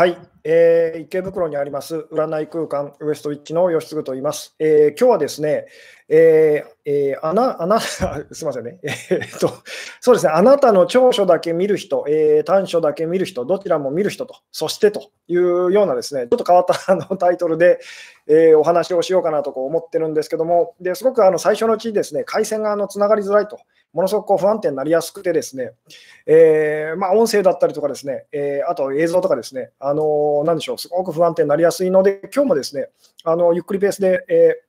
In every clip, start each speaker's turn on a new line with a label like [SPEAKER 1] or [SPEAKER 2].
[SPEAKER 1] はい、えー、池袋にあります占い空間ウエストウィッチの吉嗣と言います。えー、今日はですね、えーえー、あな、あな、すみませんね、え、っと、そうですね、あなたの長所だけ見る人、えー、短所だけ見る人、どちらも見る人と、そしてというようなですね、ちょっと変わった あのタイトルで、えー、お話をしようかなとこう思ってるんですけども、ですごくあの最初のうちにですね、回線があのつながりづらいと。ものすごくこう不安定になりやすくてですね、えー、まあ、音声だったりとかですね、えー、あと映像とかですね、あのー、なんでしょう、すごく不安定になりやすいので、今日もですね、あのゆっくりペースで、え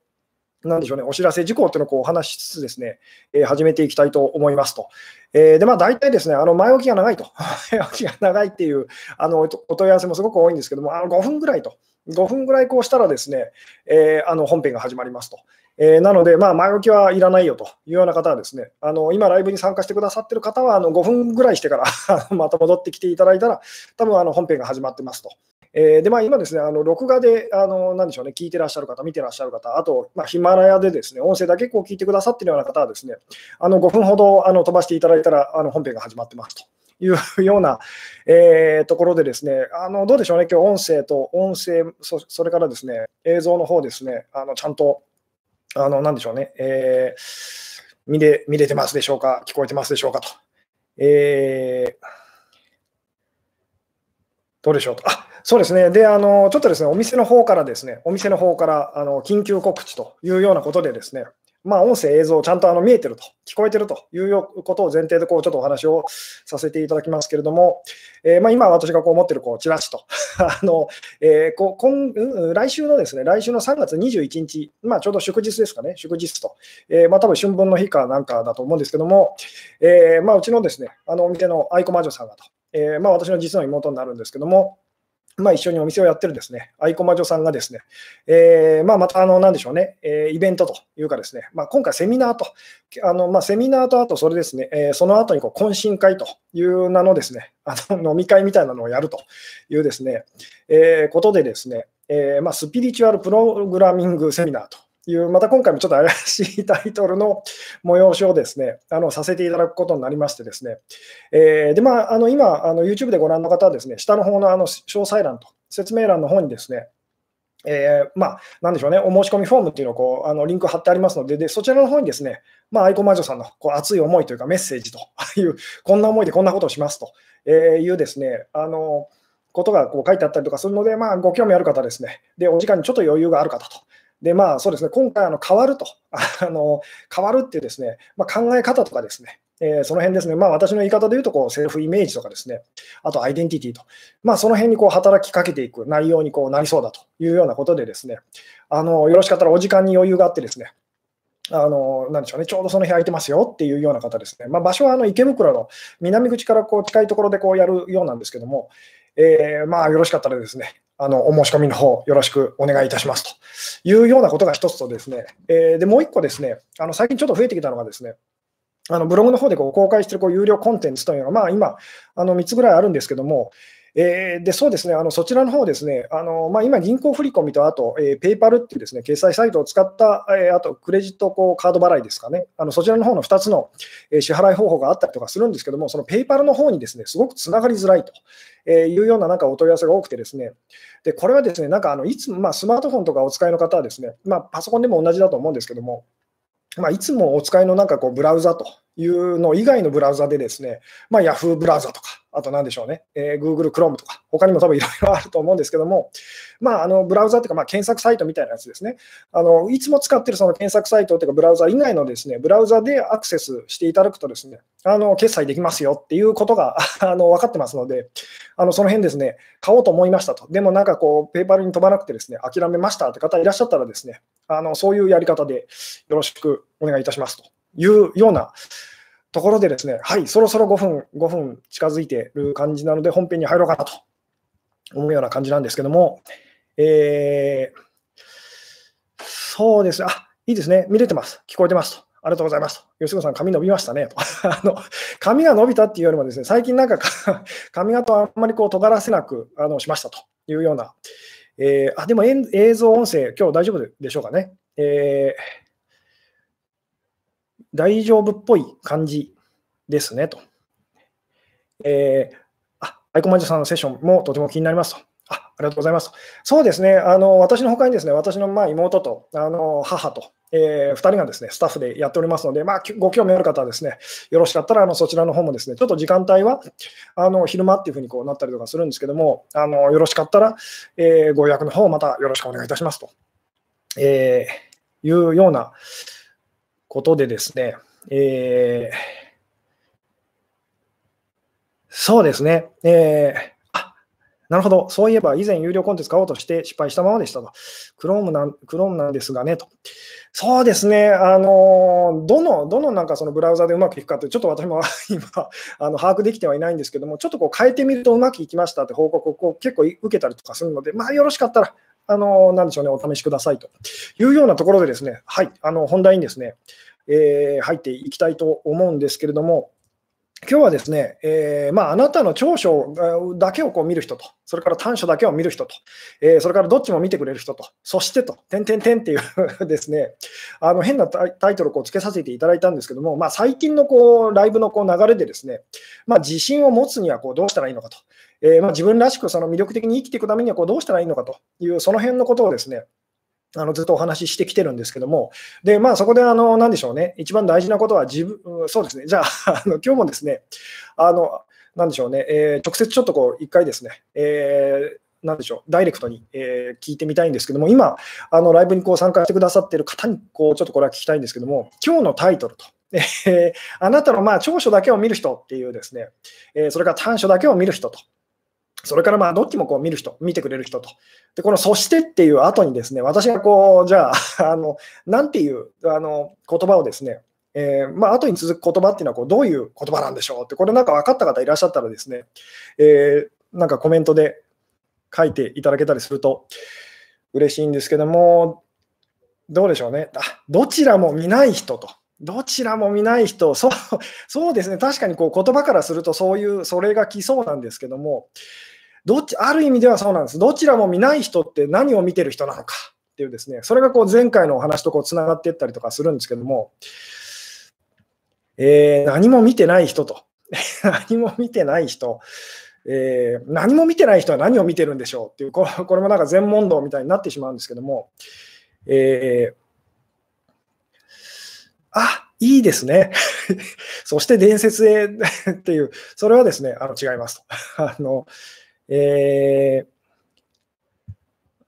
[SPEAKER 1] なんでしょうね、お知らせ事項というのをこうお話しつつですね、えー、始めていきたいと思いますと。えー、で、まあ大体ですね、あの前置きが長いと。前置きが長いっていうあのお問い合わせもすごく多いんですけども、あの5分ぐらいと。5分ぐらいこうしたらですね、えー、あの本編が始まりますと。えー、なので、まあ、前置きはいらないよというような方はですね、あの今、ライブに参加してくださっている方はあの5分ぐらいしてから また戻ってきていただいたら、多分あの本編が始まってますと。えー、でまあ、今ですね、あの録画であのなんでしょうね、聞いてらっしゃる方、見てらっしゃる方、あと、まあ、ヒマラヤでですね、音声だけこう聞いてくださっているような方はですね、あの5分ほどあの飛ばしていただいたら、あの本編が始まってますと。いうような、えー、ところでですね、あのどうでしょうね、今日音声と音声そ、それからですね、映像の方ですね、あのちゃんとあの、なんでしょうね、えー、見れ、見れてますでしょうか、聞こえてますでしょうかと。えー、どうでしょうと。あそうですね。で、あの、ちょっとですね、お店の方からですね、お店の方から、あの、緊急告知というようなことでですね、まあ、音声、映像、ちゃんとあの見えてると、聞こえてるということを前提でこうちょっとお話をさせていただきますけれども、えー、まあ、今、私がこう持ってるこうチラシと あの、えー、こう今来週のですね、来週の3月21日、まあ、ちょうど祝日ですかね、祝日と、えー、まあ多分春分の日かなんかだと思うんですけども、えーまあ、うちのですね、あのお店の愛子魔女さんがと、えーまあ、私の実の妹になるんですけども、まあ、一緒にお店をやってるですね、愛駒女さんがですね、えー、まあ、また、あの、なんでしょうね、えー、イベントというかですね、まあ、今回セミナーと、あの、まあ、セミナーとあとそれですね、えー、その後にこう懇親会という名のですね、あの、飲み会みたいなのをやるというですね、えー、ことでですね、えー、まあ、スピリチュアルプログラミングセミナーという、また今回もちょっと怪しいタイトルの催しをですね、あのさせていただくことになりましてですね、えー、で、まあ、あの今、あの YouTube でご覧の方はですね、下の方のあの詳細欄と説明欄の方にですね、えー、まあ、なんでしょうね、お申し込みフォームっていうのをこうあのリンク貼ってありますので、でそちらの方にですね、まあ、愛子魔女さんのこう熱い思いというかメッセージという、こんな思いでこんなことをしますというですね、あのことがこう書いてあったりとかするので、まあ、ご興味ある方ですね、で、お時間にちょっと余裕がある方とで、まあそうですね、今回あの変わると、あの変わるっていうですね、まあ、考え方とかですね、えー、その辺ですね、まあ私の言い方で言うとこう、セルフイメージとかですね、あとアイデンティティと、まあその辺にこう働きかけていく内容にこうなりそうだというようなことでですね、あのよろしかったらお時間に余裕があってですね、あのなんでしょうね、ちょうどその日空いてますよっていうような方ですね、まあ、場所はあの池袋の南口からこう近いところでこうやるようなんですけども、えー、まあよろしかったらですね、あのお申し込みの方よろしくお願いいたしますと。いうようなことが一つとですね、えー、でもう一個ですね、あの最近ちょっと増えてきたのがですね、あのブログの方でこう公開しているこう有料コンテンツというのが、まあ、今、あの3つぐらいあるんですけども、えー、でそうですね、あのそちらの方ですね、あのまあ、今、銀行振込と、あと、えー、ペイパルっていうですね、決済サイトを使った、えー、あとクレジットこうカード払いですかね、あのそちらの方の2つの、えー、支払い方法があったりとかするんですけども、そのペイパルの方にですね、すごくつながりづらいと。えいうようななんかお問い合わせが多くてですね、でこれはですね、なんかあのいつも、まあ、スマートフォンとかお使いの方はですね、まあ、パソコンでも同じだと思うんですけども、まあ、いつもお使いのなんかこうブラウザというの以外のブラウザでですね、まあ、Yahoo ブラウザとか、あと何でしょうね、えー、Google Chrome とか、他にも多分いろいろあると思うんですけども、まあ、あのブラウザというか、まあ、検索サイトみたいなやつですね。あのいつも使ってるその検索サイトというか、ブラウザ以外のですね、ブラウザでアクセスしていただくとですね、あの決済できますよっていうことが あの分かってますので、あのその辺ですね、買おうと思いましたと。でもなんかこう、ペーパルに飛ばなくてですね、諦めましたって方いらっしゃったらですね、あのそういうやり方でよろしくお願いいたしますというようなところでですね、はい、そろそろ5分、5分近づいてる感じなので、本編に入ろうかなと思うような感じなんですけども、えー、そうです。あ、いいですね。見れてます。聞こえてますと。ありがとうございますと。吉野さん、髪伸びましたねと。あの髪が伸びたっていうよりもですね、最近なんか 髪型をあんまりこう尖らせなくあのしましたというような、えー、あ、でも映像、音声、今日大丈夫でしょうかね。えー大丈夫っぽい感じですねと。えー、あ、アイコマジさんのセッションもとても気になりますと。あありがとうございます。そうですね、あの私のほかにですね、私のま妹とあの母と、えー、2人がですね、スタッフでやっておりますので、まあ、ご興味ある方はですね、よろしかったらあのそちらの方もですね、ちょっと時間帯はあの昼間っていうふうにこうなったりとかするんですけども、あのよろしかったら、えー、ご予約の方またよろしくお願いいたしますと、えー、いうようなことでですね、えー、そうですね、えーなるほど、そういえば以前有料コンテンツ買おうとして失敗したままでしたと。Chrome なん Chrome なんですがねと。そうですね、あのどのどのなんかそのブラウザでうまくいくかって、ちょっと私も 今あの把握できてはいないんですけども、ちょっとこう変えてみるとうまくいきましたって報告を結構受けたりとかするので、まあ、よろしかったら、あのなんでしょうね、お試しくださいと。いうようなところでですね、はい、あの本題にですね、えー、入っていきたいと思うんですけれども、今日はですね、えーまあ、あなたの長所だけをこう見る人と、それから短所だけを見る人と、えー、それからどっちも見てくれる人と、そしてと、点々点っていうですね、あの変なタイトルをつけさせていただいたんですけども、まあ、最近のこうライブのこう流れでですね、まあ、自信を持つにはこうどうしたらいいのかと、えーまあ、自分らしくその魅力的に生きていくためにはこうどうしたらいいのかという、その辺のことをですね、あのずっとお話ししてきてるんですけども、で、まあそこで、あの、なんでしょうね、一番大事なことは自分、そうですね、じゃあ、あの今日もですね、あの、なんでしょうね、えー、直接ちょっとこう、一回ですね、えーなんでしょう、ダイレクトに、えー、聞いてみたいんですけども、今、あのライブにこう参加してくださっている方にこうちょっとこれは聞きたいんですけども、今日のタイトルと、えー、あなたのまあ長所だけを見る人っていうですね、えー、それから短所だけを見る人とそれからまあどっちもこう見る人、見てくれる人と。で、このそしてっていう後にですね、私がこう、じゃあ、あの、なんていうあの言葉をですね、えー、まあ後に続く言葉っていうのはこうどういう言葉なんでしょうって、これなんか分かった方いらっしゃったらですね、えー、なんかコメントで書いていただけたりすると嬉しいんですけども、どうでしょうね。あどちらも見ない人と。どちらも見ない人、そうそうですね、確かにこう言葉からするとそういう、それが来そうなんですけども、どっちある意味ではそうなんです。どちらも見ない人って何を見てる人なのか。っていうですね、それがこう前回のお話とこうつながっていったりとかするんですけども、えー、何も見てない人と、何も見てない人、えー、何も見てない人は何を見てるんでしょう。っていう、これもなんか全問答みたいになってしまうんですけども、えー、あいいですね。そして伝説へ。っていう、それはですね、あの違いますと。あのえー、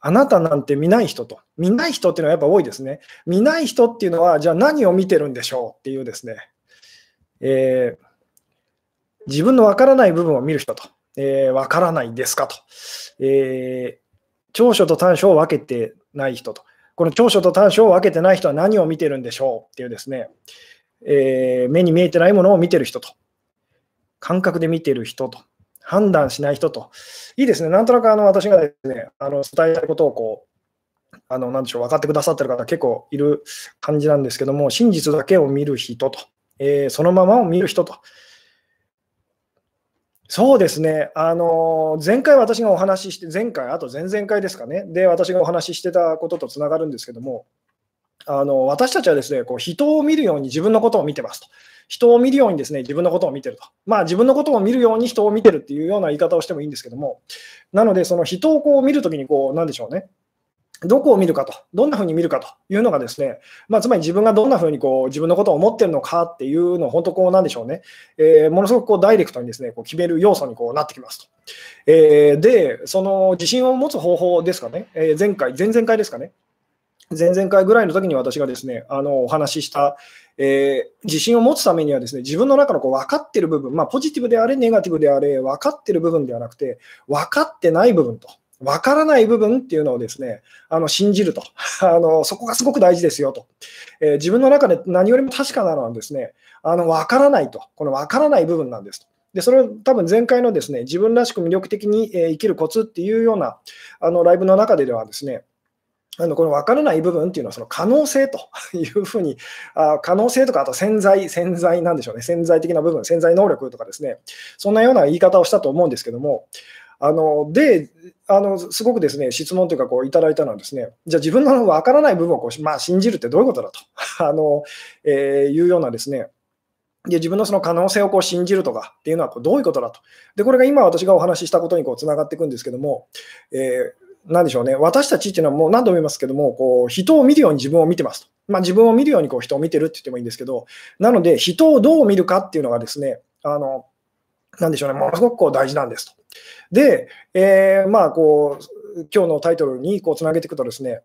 [SPEAKER 1] あなたなんて見ない人と、見ない人っていうのはやっぱ多いですね。見ない人っていうのは、じゃあ何を見てるんでしょうっていうですね、えー、自分のわからない部分を見る人と、えー、わからないですかと、えー、長所と短所を分けてない人と、この長所と短所を分けてない人は何を見てるんでしょうっていうですね、えー、目に見えてないものを見てる人と、感覚で見てる人と、判断しない人と、いいですね、なんとなくあの私がですね、あの伝えたいことをこう、あのなんでしょう、分かってくださってる方結構いる感じなんですけども、真実だけを見る人と、えー、そのままを見る人と。そうですね、あの前回私がお話しして、前回、あと前々回ですかね、で、私がお話ししてたこととつながるんですけども、あの私たちはですねこう人を見るように自分のことを見てますと。人を見るようにですね、自分のことを見てると。まあ自分のことを見るように人を見てるっていうような言い方をしてもいいんですけども、なのでその人をこう見るときにこう、なんでしょうね。どこを見るかと、どんなふうに見るかというのがですね、まあ、つまり自分がどんなふうにこう自分のことを思ってるのかっていうのを本当こうなんでしょうね、えー、ものすごくこうダイレクトにですねこう決める要素にこうなってきますと。えー、で、その自信を持つ方法ですかね、えー、前回、前々回ですかね、前々回ぐらいの時に私がですねあのお話しした、えー、自信を持つためにはですね、自分の中のこう分かってる部分、まあ、ポジティブであれ、ネガティブであれ、分かってる部分ではなくて、分かってない部分と、分からない部分っていうのをですね、あの信じると。あの、そこがすごく大事ですよと、えー、自分の中で何よりも確かなのはですね、あの分からないと、この分からない部分なんですと。で、それを多分前回のですね、自分らしく魅力的に生きるコツっていうようなあのライブの中でではですね、あのこの分からない部分っていうのはその可能性というふうに、あ可能性とか、あと潜在、潜在なんでしょうね、潜在的な部分、潜在能力とかですね、そんなような言い方をしたと思うんですけども、あのであのすごくですね質問というかこういただいたのはですね、じゃあ自分の分からない部分をこう、まあ、信じるってどういうことだと あの、えー、いうようなですね、で自分のその可能性をこう信じるとかっていうのはこうどういうことだと。で、これが今私がお話ししたことにこうつながっていくんですけども、えー、なんでしょうね、私たちっていうのはもう何度も言いますけども、こう人を見るように自分を見てますと。まあ、自分を見るようにこう人を見てるって言ってもいいんですけど、なので人をどう見るかっていうのがですね、あの、なんでしょうね、ものすごくこう大事なんですと。で、えー、まあこう、今日のタイトルにこうつなげていくとですね、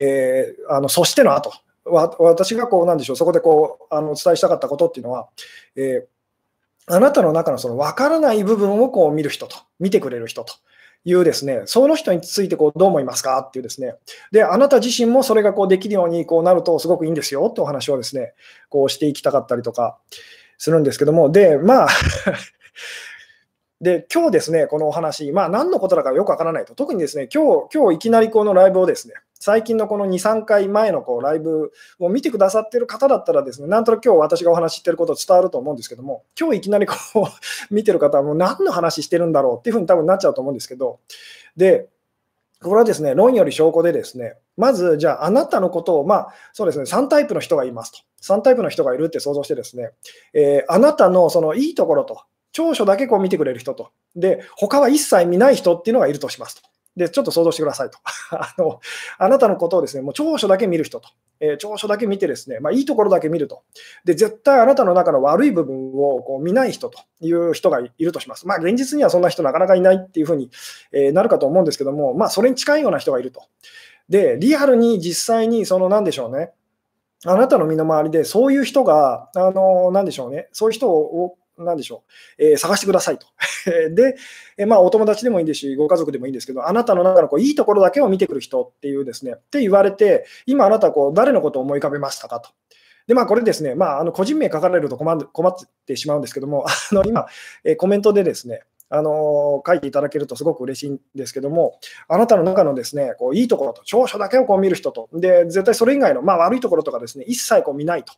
[SPEAKER 1] えー、あのそしての後。私がこう、なんでしょう、そこでこう、あのお伝えしたかったことっていうのは、えー、あなたの中のその分からない部分をこう見る人と、見てくれる人と。いうですね、その人についてこうどう思いますかっていうですね、で、あなた自身もそれがこうできるようにこうなるとすごくいいんですよってお話をですね、こうしていきたかったりとかするんですけども、で、まあ で、今日ですね、このお話、まあ何のことだかよくわからないと、特にですね、今日、今日いきなりこのライブをですね、最近のこの2、3回前のこうライブを見てくださってる方だったらですね、なんとなく今日私がお話ししてること伝わると思うんですけども、今日いきなりこう 見てる方はもう何の話してるんだろうっていうふうに多分なっちゃうと思うんですけど、で、これはですね、論より証拠でですね、まず、じゃあ、あなたのことを、まあ、そうですね、3タイプの人がいますと。3タイプの人がいるって想像してですね、えー、あなたのそのいいところと、長所だけこう見てくれる人と、で、他は一切見ない人っていうのがいるとしますと。で、ちょっと想像してくださいと。あのあなたのことをですね、もう長所だけ見る人と、えー、長所だけ見てですね、まあ、いいところだけ見ると。で、絶対あなたの中の悪い部分をこう見ない人という人がいるとします。まあ、現実にはそんな人なかなかいないっていうふうに、えー、なるかと思うんですけども、まあ、それに近いような人がいると。で、リアルに実際に、その、なんでしょうね、あなたの身の回りでそういう人が、あの、なんでしょうね、そういう人をなんでしょう、えー、探してくださいと。で、え、まあ、お友達でもいいですし、ご家族でもいいんですけど、あなたの中のこういいところだけを見てくる人っていうですね、って言われて、今あなたこう誰のことを思い浮かべましたかと。で、まあ、これですね、まあ、あの個人名書かれると困困ってしまうんですけども、あの今、え、コメントでですね、あの書いていただけるとすごく嬉しいんですけども、あなたの中のですねこういいところと長所だけをこう見る人と、で絶対それ以外の、まあ、悪いところとかですね一切こう見ないと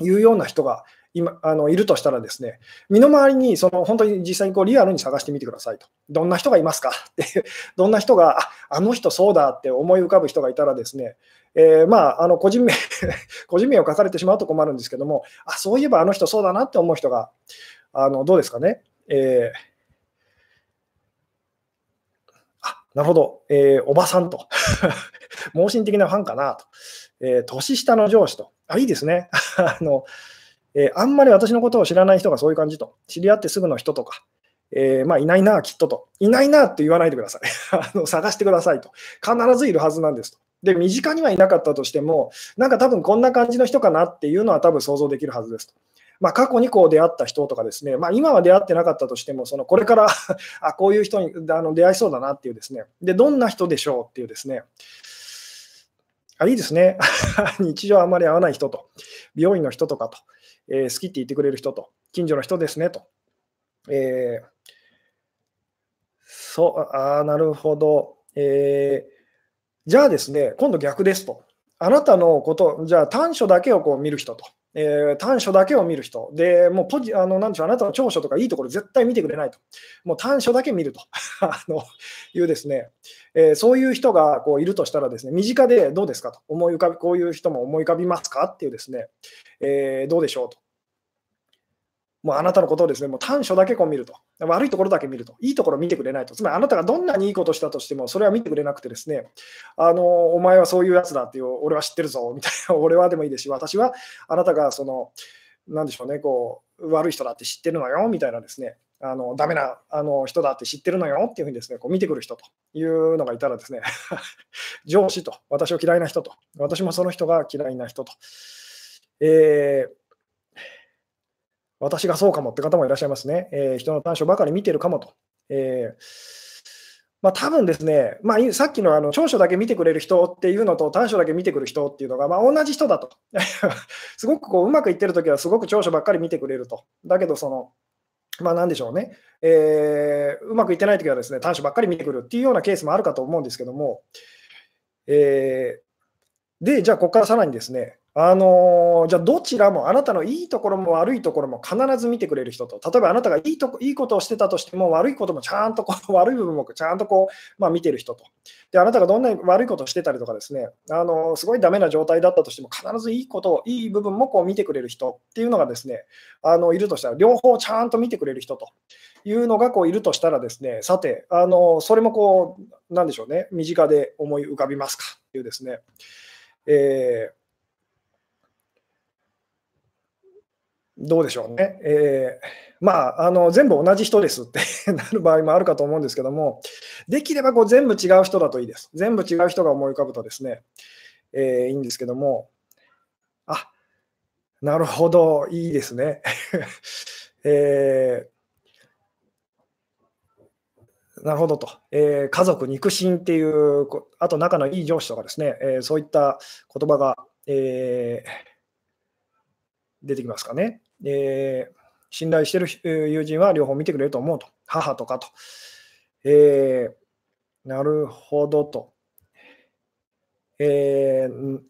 [SPEAKER 1] いうような人が今あのいるとしたらですね、身の回りにその本当に実際にこうリアルに探してみてくださいと。どんな人がいますか？って、どんな人が、ああの人そうだって思い浮かぶ人がいたらですね、えー、まあ、あの個人名 個人名を書かれてしまうと困るんですけども、あそういえばあの人そうだなって思う人が、あのどうですかね？えーなるほど、えー、おばさんと、盲信的なファンかなと、えー、年下の上司と、あいいですね。あのえー、あんまり私のことを知らない人がそういう感じと、知り合ってすぐの人とか、えー、まあ、いないな、きっとと、いないなって言わないでください あの。探してくださいと。必ずいるはずなんですと。で、身近にはいなかったとしても、なんか多分こんな感じの人かなっていうのは多分想像できるはずですと。まあ、過去にこう出会った人とかですね、まあ、今は出会ってなかったとしても、そのこれから あこういう人にあの出会いそうだなっていうですね、で、どんな人でしょうっていうですね、あいいですね。日常あんまり会わない人と、美容院の人とかと、えー、好きって言ってくれる人と、近所の人ですねと。えー、そう、ああ、なるほど。えー、じゃあですね、今度逆ですと。あなたのこと、じゃあ短所だけをこう見る人と。えー、短所だけを見る人。で、もうポジ、あの、なんでしょう、あなたの長所とかいいところ絶対見てくれないと。もう短所だけ見ると あのいうですね、えー、そういう人がこういるとしたらですね、身近でどうですかと思い浮かび、こういう人も思い浮かびますかっていうですね、えー、どうでしょうと。もうあなたのことをですね、もう短所だけこう見ると。悪いところだけ見ると。いいところを見てくれないと。つまりあなたがどんなにいいことしたとしても、それは見てくれなくてですね、あの、お前はそういうやつだっていう、俺は知ってるぞ、みたいな、俺はでもいいですし、私はあなたがその、なんでしょうね、こう、悪い人だって知ってるのよ、みたいなですね、あのダメなあの人だって知ってるのよっていうふうにですね、こう見てくる人というのがいたらですね、上司と、私を嫌いな人と、私もその人が嫌いな人と、えー私がそうかもって方もいらっしゃいますね。えー、人の短所ばかり見てるかもと。えー、まあ、多分ですね、まあ、さっきのあの長所だけ見てくれる人っていうのと短所だけ見てくる人っていうのがまあ同じ人だと。すごくこううまくいってるときはすごく長所ばっかり見てくれると。だけど、その、まあなんでしょうね、えー、うまくいってないときはですね短所ばっかり見てくるっていうようなケースもあるかと思うんですけども、えー、で、じゃあ、ここからさらにですね、あのじゃあどちらもあなたのいいところも悪いところも必ず見てくれる人と、例えばあなたがいいとこいいことをしてたとしても、悪いこともちゃんとこう 悪い部分もちゃんとこう、まあ、見てる人と。で、あなたがどんなに悪いことをしてたりとかですね、あのすごいダメな状態だったとしても、必ずいいことを、いい部分もこう見てくれる人っていうのがですね、あのいるとしたら、両方ちゃんと見てくれる人と。いうのがこういるとしたらですね、さて、あのそれもこう、なんでしょうね、身近で思い浮かびますかっていうですね、えーどうでしょうね。えー、まあ、あの全部同じ人ですって なる場合もあるかと思うんですけども、できればこう全部違う人だといいです。全部違う人が思い浮かぶとですね、えー、いいんですけども、あなるほど、いいですね。えー、なるほどと、えー、家族、肉親っていう、あと仲のいい上司とかですね、えー、そういった言葉が、え出てきますかね。えー、信頼してる友人は両方見てくれると思うと。母とかと。えー、なるほどと。えー、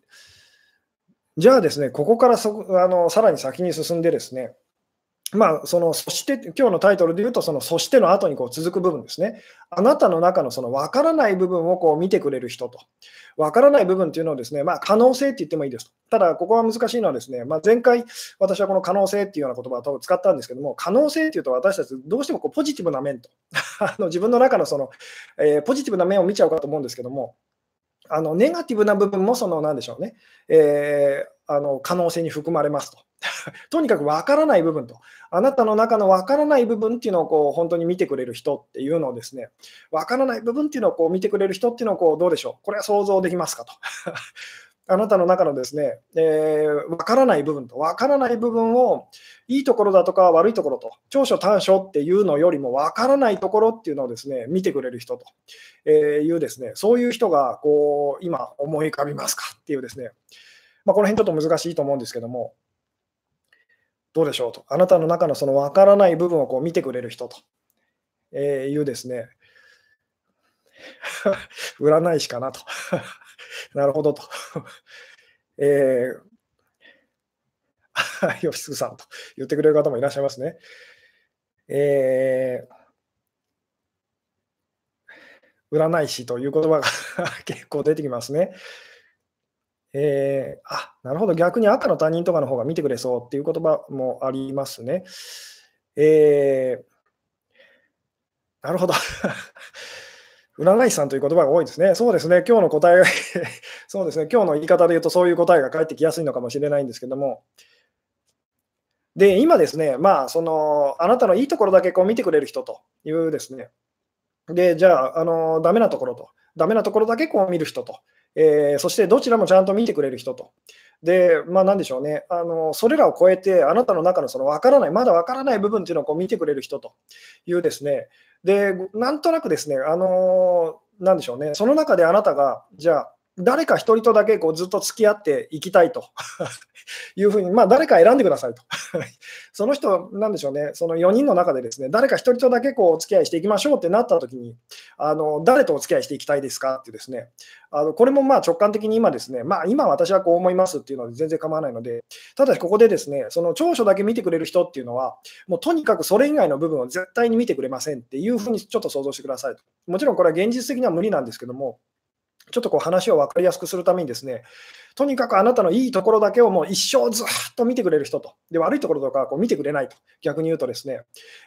[SPEAKER 1] じゃあですね、ここからそあのさらに先に進んでですね、まあ、そのそして、今日のタイトルで言うと、そのそしての後にこう続く部分ですね。あなたの中のその分からない部分をこう見てくれる人と、分からない部分っていうのをですね、まあ、可能性って言ってもいいですと。ただ、ここは難しいのはですね、まあ、前回、私はこの可能性っていうような言葉を使ったんですけども、可能性っていうと、私たちどうしてもこうポジティブな面と あの、自分の中のその、えー、ポジティブな面を見ちゃうかと思うんですけども、あのネガティブな部分もその、なんでしょうね、えー、あの可能性に含まれますと。とにかく分からない部分と、あなたの中の分からない部分っていうのをこう本当に見てくれる人っていうのをですね、分からない部分っていうのをこう見てくれる人っていうのをこうどうでしょう、これは想像できますかと。あなたの中のですね、えー、分からない部分と、分からない部分をいいところだとか悪いところと、長所短所っていうのよりも分からないところっていうのをですね、見てくれる人というですね、そういう人がこう今思い浮かびますかっていうですね、まあ、この辺ちょっと難しいと思うんですけども、どうでしょうと。あなたの中のその分からない部分をこう見てくれる人と、えー、いうですね、占い師かなと。なるほどと。えー、吉嗣さんと言ってくれる方もいらっしゃいますね。えー、占い師という言葉が結構出てきますね。えー、あ、なるほど、逆に赤の他人とかの方が見てくれそうっていう言葉もありますね。えー、なるほど。占い師さんという言葉が多いですね。そうですね、今日の答えが そうですね、今日の言い方で言うとそういう答えが返ってきやすいのかもしれないんですけども。で、今ですね、まあ、その、あなたのいいところだけこう見てくれる人というですね、で、じゃあ、あの、ダメなところと、ダメなところだけこう見る人とえー、そしてどちらもちゃんと見てくれる人と。で、まあ、なんでしょうね、あのそれらを超えて、あなたの中のその分からない、まだ分からない部分っていうのをこう見てくれる人というですね、で、なんとなくですね、あのなんでしょうね、その中であなたが、じゃあ、誰か一人とだけこうずっと付き合っていきたいと いうふうに、まあ、誰か選んでくださいと。その人、なんでしょうね、その4人の中でですね、誰か一人とだけこうお付き合いしていきましょうってなったときに、あの誰とお付き合いしていきたいですかってですね、あのこれもまあ直感的に今ですね、まあ、今私はこう思いますっていうので全然構わないので、ただしここでですね、その長所だけ見てくれる人っていうのは、もうとにかくそれ以外の部分を絶対に見てくれませんっていうふうにちょっと想像してくださいと。もちろんこれは現実的には無理なんですけども、ちょっとこう話を分かりやすくするためにですね、とにかくあなたのいいところだけをもう一生ずっと見てくれる人と、で悪いところとかこう見てくれないと、逆に言うとですね、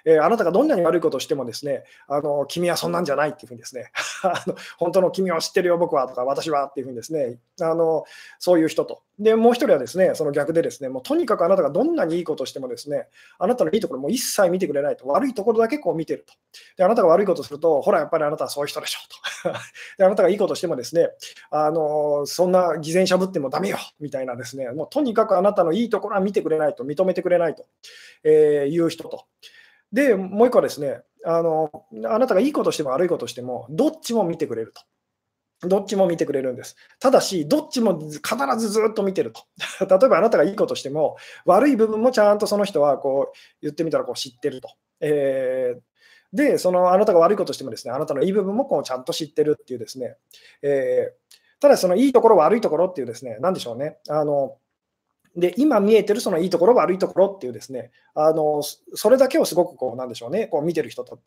[SPEAKER 1] えー、あなたがどんなに悪いことをしてもですね、あの君はそんなんじゃないっていうふうにですね、あの本当の君を知ってるよ、僕はとか、私はっていうふうにですね、あのそういう人と。で、もう一人はですね、その逆でですね、もうとにかくあなたがどんなにいいことをしてもですね、あなたのいいところも一切見てくれないと、悪いところだけこう見てると。で、あなたが悪いことすると、ほら、やっぱりあなたはそういう人でしょうと。で、あなたがいいことしてもですね、あのそんな偽善しゃぶってもダメよみたいなですね、もうとにかくあなたのいいところは見てくれないと、認めてくれないと、えいう人と。で、もう一個はですねあの、あなたがいいことしても悪いことしても、どっちも見てくれると。どっちも見てくれるんです。ただし、どっちも必ずずっと見てると。例えばあなたがいいことしても、悪い部分もちゃんとその人はこう言ってみたらこう知ってると。えー、で、そのあなたが悪いことしてもですね、あなたのいい部分もこうちゃんと知ってるっていうですね、えー、ただそのいいところ、悪いところっていうですね、なんでしょうね、あので、今見えてるそのいいところ、悪いところっていうですね、あのそれだけをすごくこう、なんでしょうね、こう見てる人と。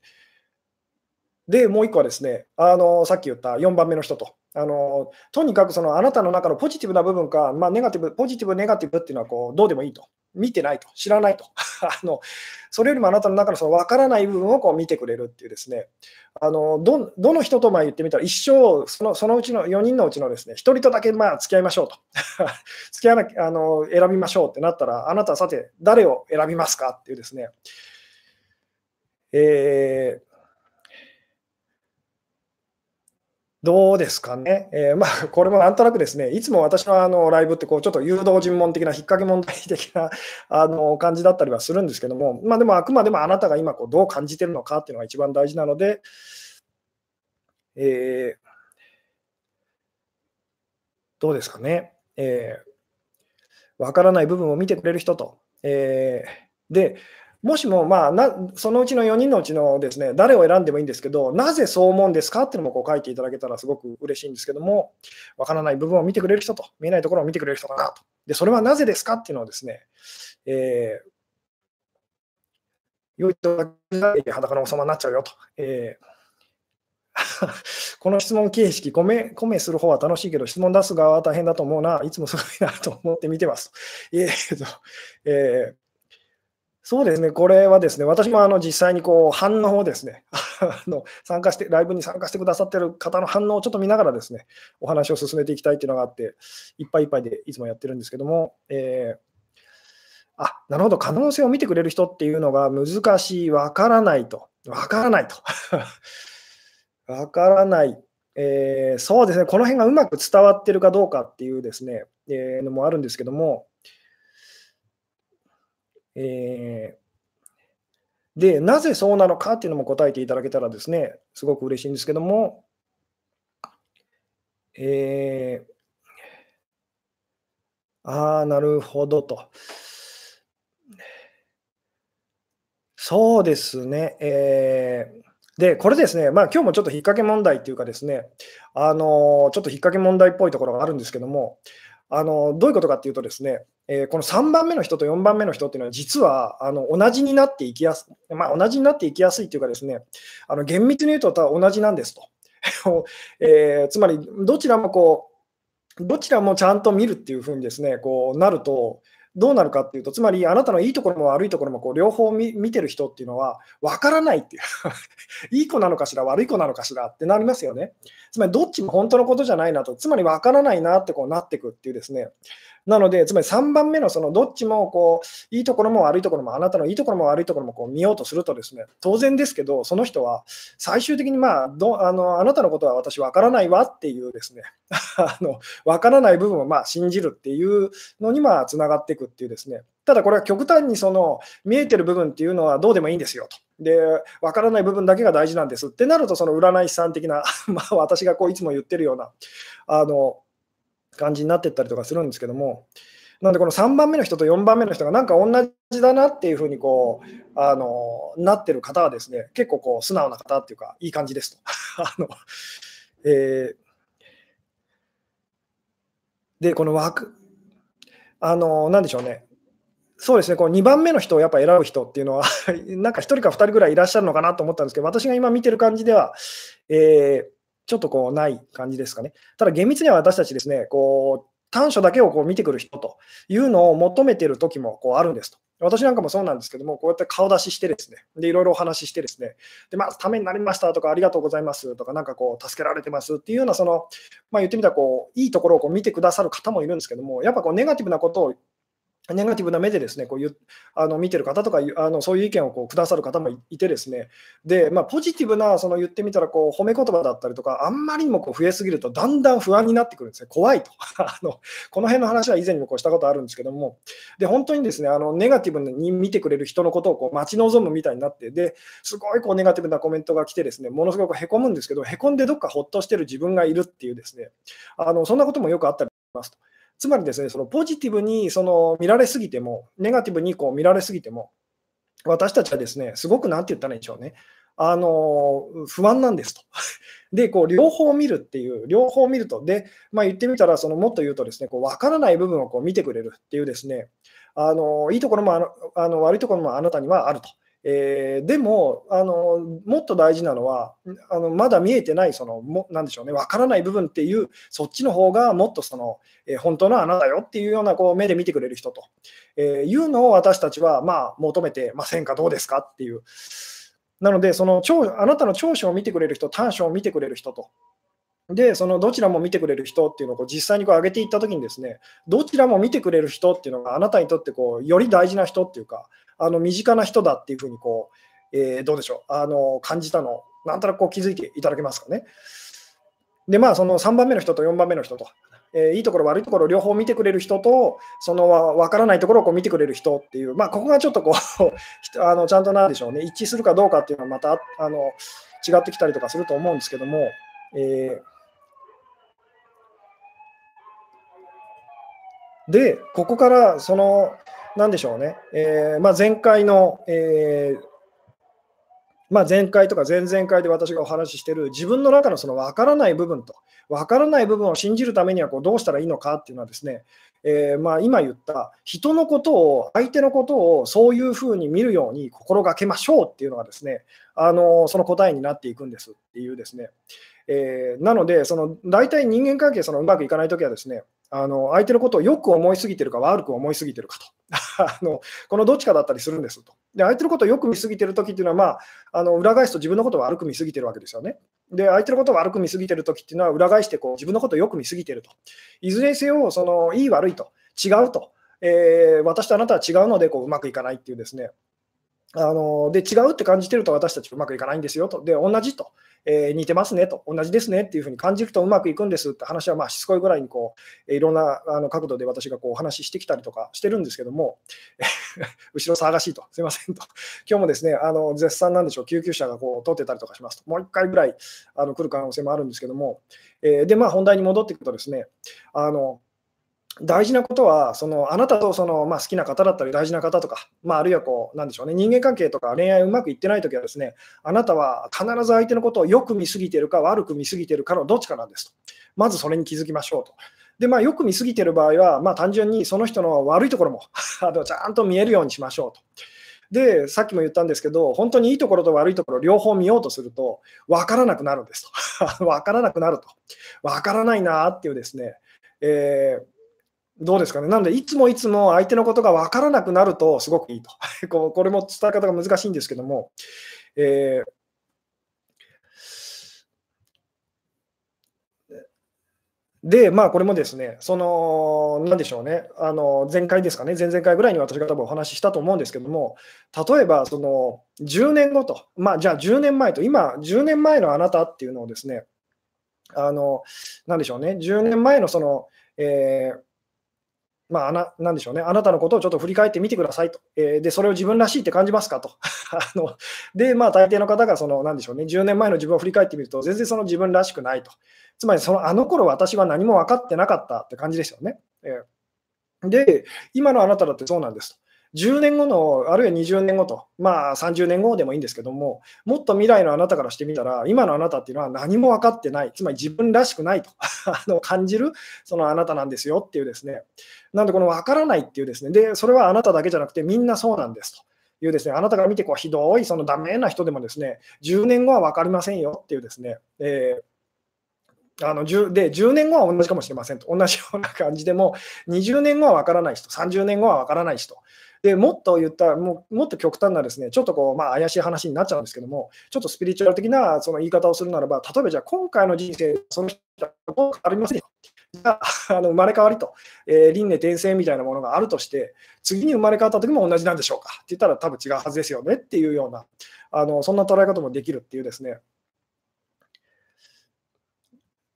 [SPEAKER 1] で、もう一個はですね、あのさっき言った4番目の人と。あのとにかくそのあなたの中のポジティブな部分か、まあ、ネガティブ、ポジティブ、ネガティブっていうのはこうどうでもいいと。見てないと、知らないと。あのそれよりもあなたの中のその分からない部分をこう見てくれるっていうですね、あのどの人とま言ってみたら、一生そのそのうちの4人のうちのですね1人とだけまあ付き合いましょうと、付き合わなあの選びましょうってなったら、あなたはさて、誰を選びますかっていうですね、えーどうですかね、えー、まあ、これもなんとなくですね、いつも私のあのライブってこう、ちょっと誘導尋問的な、引っ掛け問題的な あの感じだったりはするんですけども、まあ、でもあくまでもあなたが今こうどう感じてるのかっていうのが一番大事なので、えー、どうですかね、えー、分からない部分を見てくれる人と、えー、で、もしも、まあな、そのうちの4人のうちのですね、誰を選んでもいいんですけど、なぜそう思うんですかっていうのもこう書いていただけたらすごく嬉しいんですけども、わからない部分を見てくれる人と、見えないところを見てくれる人かなと。で、それはなぜですかっていうのをですね、えー、良いと裸の王様になっちゃうよと。えー、この質問形式、コメ、コメする方は楽しいけど、質問出す側は大変だと思うな、いつもすごいなと思って見てます。えーと、えーそうですね、これはですね、私もあの実際にこう反応をですね あの参加して、ライブに参加してくださってる方の反応をちょっと見ながらですね、お話を進めていきたいっていうのがあって、いっぱいいっぱいでいつもやってるんですけども、えー、あなるほど、可能性を見てくれる人っていうのが難しい、わからないと、わからないと。わからない、えー、そうですね、この辺がうまく伝わってるかどうかっていうですね、えー、のもあるんですけども、えー、で、なぜそうなのかっていうのも答えていただけたらですね、すごく嬉しいんですけども、えー、ああ、なるほどと。そうですね。えー、で、これですね、まあ今日もちょっと引っ掛け問題っていうかですね、あのちょっと引っ掛け問題っぽいところがあるんですけども、あのどういうことかっていうとですね、えー、この3番目の人と4番目の人っていうのは、実はあの同じになっていきやすい、まあ、同じになっていきやすいっていうかですね、あの厳密に言うと同じなんですと。えー、つまり、どちらもこう、どちらもちゃんと見るっていうふうにですね、こうなると、どうなるかっていうと、つまりあなたのいいところも悪いところもこう両方見てる人っていうのは分からないっていう いい子なのかしら、悪い子なのかしらってなりますよね。つまりどっちも本当のことじゃないなと、つまり分からないなってこうなっていくっていうですね、なので、つまり3番目のそのどっちもこういいところも悪いところも、あなたのいいところも悪いところもこう見ようとすると、ですね当然ですけど、その人は最終的に、まあ、どあのあなたのことは私分からないわっていうですね あの分からない部分をまあ信じるっていうのにまあつながっていくっていうですね。ただこれは極端にその見えてる部分っていうのはどうでもいいんですよと。で、分からない部分だけが大事なんですってなると、その占い師さん的な、まあ、私がこういつも言ってるような、あの感じになってったりとかするんですけども、なのでこの3番目の人と4番目の人がなんか同じだなっていうふうにこうあのなってる方はですね、結構こう素直な方っていうか、いい感じですと。あのえー、で、この枠、あの、なんでしょうね。そうですね、こう2番目の人をやっぱ選ぶ人っていうのは なんか1人か2人ぐらいいらっしゃるのかなと思ったんですけど、私が今見てる感じでは、えー、ちょっとこうない感じですかね。ただ厳密には私たちですね、こう短所だけをこう見てくる人というのを求めてる時もこうあるんですと。私なんかもそうなんですけども、こうやって顔出ししてですね、でいろいろお話ししてですね、でまあ、ためになりましたとか、ありがとうございますとか、なんかこう、助けられてますっていうような、その、まあ、言ってみたらこう、いいところをこう見てくださる方もいるんですけども、やっぱこうネガティブなことをネガティブな目でですねこうあの見てる方とかあのそういう意見をこうくださる方もいてですね。で、まあ、ポジティブなその言ってみたらこう褒め言葉だったりとかあんまりにもこう増えすぎるとだんだん不安になってくるんですね。怖いと。あのこの辺の話は以前にもこうしたことあるんですけども。で本当にですねあのネガティブに見てくれる人のことをこう待ち望むみたいになってですごいこうネガティブなコメントが来てですねものすごくへこむんですけどへこんでどっかほっとしてる自分がいるっていうですね。あのそんなこともよくあったりしますと。つまりですね、そのポジティブにその見られすぎても、ネガティブにこう見られすぎても、私たちはですね、すごくなんて言ったらいいんでしょうね。あの不安なんですと。で、こう両方見るっていう、両方見ると、で、まあ、言ってみたら、そのもっと言うとですね、こう分からない部分をこう見てくれるっていうですね、あのいいところもあのあの悪いところもあなたにはあると。えー、でもあの、もっと大事なのは、あのまだ見えてない、そのもなんでしょうね、分からない部分っていう、そっちの方がもっとその、えー、本当のあなたよっていうようなこう目で見てくれる人と、えー、いうのを私たちは、まあ、求めてませんか、どうですかっていう。なので、その長あなたの長所を見てくれる人、短所を見てくれる人と。で、そのどちらも見てくれる人っていうのをこう実際にこう上げていったときにですね、どちらも見てくれる人っていうのがあなたにとってこうより大事な人っていうか、あの身近な人だっていうふうにこう、えー、どうでしょう？あの感じたの。なんとなくこう気づいていただけますかね？で、まあ、その3番目の人と4番目の人と、えー、いいところ、悪いところ両方見てくれる人と、その分からないところをこう見てくれる人っていう、まあ、ここがちょっとこう あのちゃんとなんでしょうね、一致するかどうかっていうのはまたあの違ってきたりとかすると思うんですけども、えー、で、ここからそのなんでしょうね、えーまあ、前回の、えーまあ、前回とか前々回で私がお話ししている自分の中のその分からない部分と、分からない部分を信じるためにはこうどうしたらいいのかっていうのはですね、えー、まあ今言った人のことを、相手のことをそういうふうに見るように心がけましょうっていうのがですね、あのその答えになっていくんですっていうですね、えー、なので、その大体人間関係そのうまくいかないときはですね、あの相手のことをよく思いすぎてるか悪く思いすぎてるかと。あの、このどっちかだったりするんですと。で、相手のことをよく見すぎてるときっていうのは、まあ、あの裏返すと自分のことを悪く見すぎてるわけですよね。で、相手のことを悪く見すぎてるときっていうのは、裏返してこう自分のことをよく見すぎてると。いずれにせよ、そのいい悪いと、違うと、えー、私とあなたは違うのでこううまくいかないっていうですね、あので違うって感じてると私たちうまくいかないんですよと、で同じと、えー、似てますねと、同じですねっていうふうに感じるとうまくいくんですって話はまあしつこいぐらいにこういろんなあの角度で私がこうお話ししてきたりとかしてるんですけども、後ろ騒がしいと、すいませんと、今日もですねあの絶賛なんでしょう、救急車がこう通ってたりとかしますと、もう1回ぐらいあの来る可能性もあるんですけども、えー、で、まあ、本題に戻っていくとですね、あの大事なことは、そのあなたとその、まあ、好きな方だったり、大事な方とか、まあ、あるいはこう、なんでしょうね、人間関係とか恋愛うまくいってないときはですね、あなたは必ず相手のことをよく見すぎてるか、悪く見すぎてるかのどっちかなんですと。まずそれに気づきましょうと。で、まあ、よく見すぎてる場合は、まあ、単純にその人の悪いところも あのちゃんと見えるようにしましょうと。で、さっきも言ったんですけど、本当にいいところと悪いところ両方見ようとすると、分からなくなるんですと。分からなくなると。分からないなっていうですね、えーどうですかね？なので、いつもいつも相手のことが分からなくなるとすごくいいと。これも伝え方が難しいんですけども、えーで、まあ、これもですね、その、なんでしょうね、あの前回ですかね、前々回ぐらいに私が多分お話ししたと思うんですけども、例えば、その10年後と、まあ、じゃあ10年前と、今、10年前のあなたっていうのをですね、あのなんでしょうね、10年前のその、えーまあ、ななんでしょうね、あなたのことをちょっと振り返ってみてくださいと、えー、でそれを自分らしいって感じますかと。あので、まあ、大抵の方がその、なんでしょうね、10年前の自分を振り返ってみると、全然その自分らしくないと。つまり、そのあの頃私は何も分かってなかったって感じですよね。えー、で、今のあなただってそうなんですと。10年後の、あるいは20年後と、まあ30年後でもいいんですけども、もっと未来のあなたからしてみたら、今のあなたっていうのは何も分かってない、つまり自分らしくないと あの感じるそのあなたなんですよっていうですね、なんでこの分からないっていうですね、で、それはあなただけじゃなくてみんなそうなんですと。いうですね、あなたから見てこうひどい、そのダメな人でもですね、10年後は分かりませんよっていうですね、えー、あの10で10年後は同じかもしれませんと、同じような感じでも、20年後は分からない人、30年後は分からない人、でもっと言ったら、ももっと極端なですね、ちょっとこう、まあ、怪しい話になっちゃうんですけども、ちょっとスピリチュアル的なその言い方をするならば、例えばじゃあ、今回の人生、その人は変わりませんよ。じゃあ、あの生まれ変わりと、えー、輪廻転生みたいなものがあるとして、次に生まれ変わった時も同じなんでしょうかって言ったら、多分違うはずですよねっていうような、あのそんな捉え方もできるっていうですね。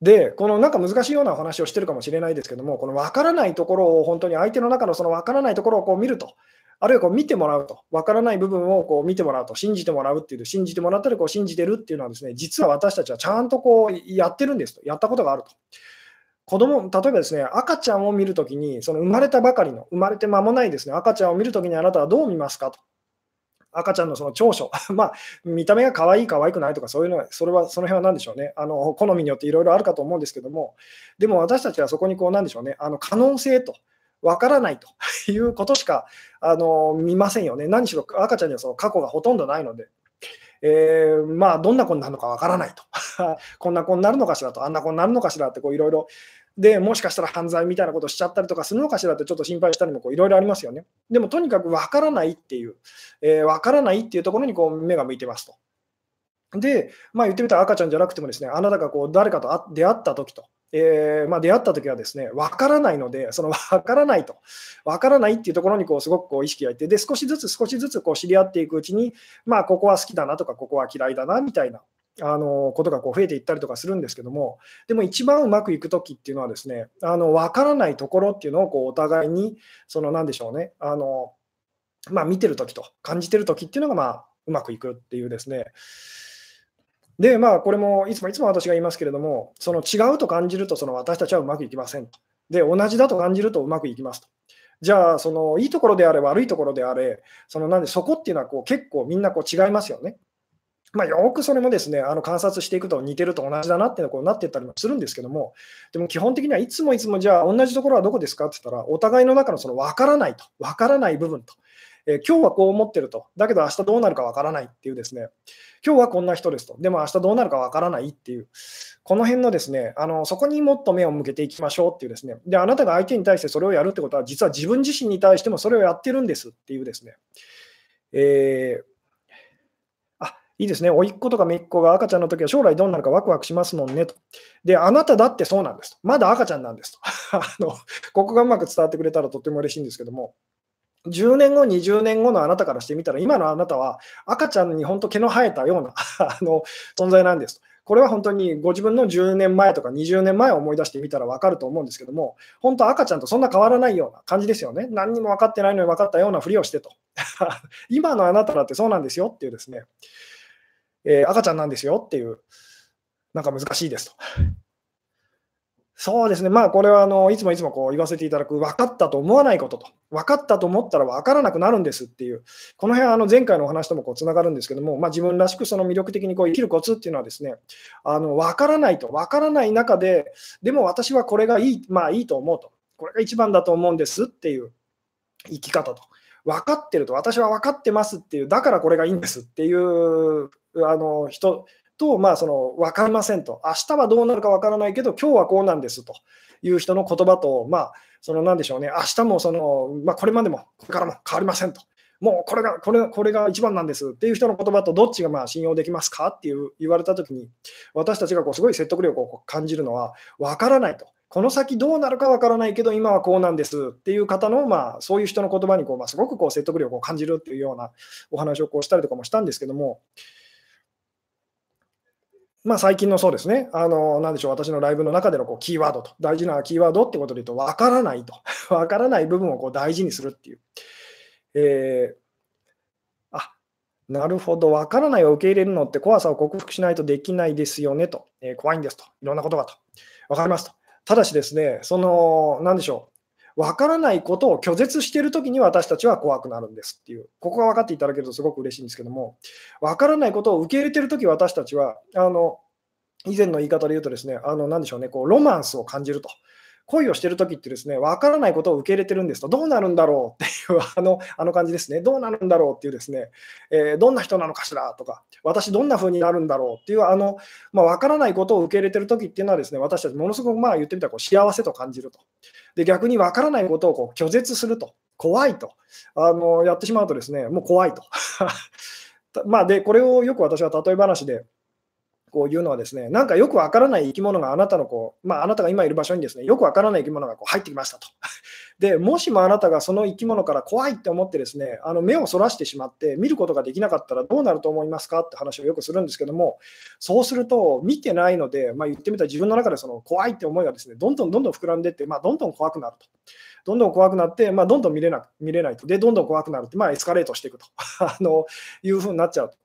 [SPEAKER 1] で、このなんか難しいようなお話をしてるかもしれないですけども、この分からないところを本当に相手の中のその分からないところをこう見ると、あるいはこう見てもらうと、分からない部分をこう見てもらうと、信じてもらうっていう、信じてもらったりこう信じてるっていうのはですね、実は私たちはちゃんとこうやってるんですと、やったことがあると。子供例えばですね、赤ちゃんを見るときに、その生まれたばかりの、生まれて間もないですね、赤ちゃんを見るときにあなたはどう見ますかと。赤ちゃんのその長所、まあ、見た目が可愛い、可愛くないとか、そういうのは、それは、その辺は何でしょうね、あの好みによっていろいろあるかと思うんですけども、でも私たちはそこにこう、なんでしょうね、あの可能性と、わからないということしかあの見ませんよね。何しろ赤ちゃんにはその過去がほとんどないので。えー、まあ、どんな子になるのかわからないと。こんな子になるのかしらと、あんな子になるのかしらっていろいろで、もしかしたら犯罪みたいなことしちゃったりとかするのかしらってちょっと心配したりもいろいろありますよね。でもとにかく分からないっていう、えー、分からないっていうところにこう目が向いてますと。で、まあ、言ってみたら赤ちゃんじゃなくてもですね、あなたがこう誰かと出会った時と、えー、まあ、出会った時はですね、分からないので、その分からないと、分からないっていうところにこうすごくこう意識がいって、で、少しずつ少しずつこう知り合っていくうちに、まあ、ここは好きだなとか、ここは嫌いだなみたいな、あのことがこう増えていったりとかするんですけども、でも一番うまくいくときっていうのはですね、あの分からないところっていうのをこうお互いに、そのなんでしょうね、あのまあ、見てるときと感じてるときっていうのが、まあ、うまくいくっていうですね。で、まあ、これもいつもいつも私が言いますけれども、その違うと感じるとその私たちはうまくいきませんと。で、同じだと感じるとうまくいきますと。じゃあ、そのいいところであれ、悪いところであれ、そのなんでそこっていうのはこう結構みんなこう違いますよね。まあ、よくそれもですねあの観察していくと似てると同じだなっていうのこうなっていったりもするんですけども、でも基本的にはいつもいつもじゃあ同じところはどこですかって言ったら、お互いの中のその分からないと、分からない部分と、えー、今日はこう思ってると、だけど明日どうなるか分からないっていうですね、今日はこんな人ですと、でも明日どうなるか分からないっていう、この辺のですね、あのそこにもっと目を向けていきましょうっていうですね、で、あなたが相手に対してそれをやるってことは、実は自分自身に対してもそれをやってるんですっていうですね、えーいいですね、甥っ子とか姪っ子が赤ちゃんの時は将来どうなるかワクワクしますもんねと。で、あなただってそうなんですと。まだ赤ちゃんなんですと。あのここがうまく伝わってくれたらとっても嬉しいんですけども、10年後、20年後のあなたからしてみたら、今のあなたは赤ちゃんに本当毛の生えたような あの存在なんです。これは本当にご自分の10年前とか20年前を思い出してみたら分かると思うんですけども、本当赤ちゃんとそんな変わらないような感じですよね。何にも分かってないのに分かったようなふりをしてと。今のあなただってそうなんですよっていうですね。えー、赤ちゃんなんですよっていう、なんか難しいですと。そうですね、まあ、これはあのいつもいつもこう言わせていただく、分かったと思わないことと、分かったと思ったら分からなくなるんですっていう、この辺はあの前回のお話ともつながるんですけども、まあ、自分らしくその魅力的にこう生きるコツっていうのはですね、あの分からないと、分からない中で、でも私はこれがいい、まあいいと思うと、これが一番だと思うんですっていう生き方と。分かってると、私は分かってますっていう、だからこれがいいんですっていうあの人と、まあ、その分かりませんと、明日はどうなるか分からないけど、今日はこうなんですと。いう人の言葉と、まあ、そのなんでしょうね、明日もその、まあ、これまでもこれからも変わりませんと、もうこれがこれこれが一番なんです。っていう人の言葉とどっちがまあ信用できますか？っていう言われたときに、私たちがこうすごい説得力を感じるのは、分からないと。この先どうなるかわからないけど、今はこうなんです。っていう方の、まあ、そういう人の言葉にこう、まあ、すごくこう説得力を感じるっていうようなお話をこうしたりとかもしたんですけども、まあ、最近のそうですね、あのなでしょう、私のライブの中でのこうキーワードと、大事なキーワードってことで言うと、分からないと、分からない部分をこう大事にするっていう。えーあなるほど、分からないを受け入れるのって怖さを克服しないとできないですよねと、えー、怖いんですと、いろんなことがと、分かりますと。ただしですね、その、なんでしょう、分からないことを拒絶しているときに私たちは怖くなるんですっていう、ここが分かっていただけるとすごく嬉しいんですけども、分からないことを受け入れているとき私たちは、あの以前の言い方で言うとですね、あの何でしょうね、こうロマンスを感じると。恋をしてるときってですね、分からないことを受け入れてるんですと、どうなるんだろうっていう あのあの感じですね、どうなるんだろうっていうですね、えー、どんな人なのかしらとか、私どんな風になるんだろうっていう、あの、まあ、分からないことを受け入れてるときっていうのはですね、私たちものすごくまあ言ってみたらこう幸せと感じると。で、逆に分からないことをこう拒絶すると、怖いと、あのやってしまうとですね、もう怖いと。まあ、で、これをよく私は例え話でこういうのはですね、なんかよくわからない生き物があなたのこう、まあ、あなたが今いる場所にですね、よくわからない生き物がこう入ってきましたと。で、もしもあなたがその生き物から怖いって思ってですね、あの目をそらしてしまって見ることができなかったらどうなると思いますかって話をよくするんですけども、そうすると見てないので、まあ、言ってみたら自分の中でその怖いって思いがですね、どんどんどんどん膨らんでいって、まあ、どんどん怖くなると。どんどん怖くなって、まあ、どんどん見れな見れないと。で、どんどん怖くなるって、まあ、エスカレートしていくと あのいうふうになっちゃうと。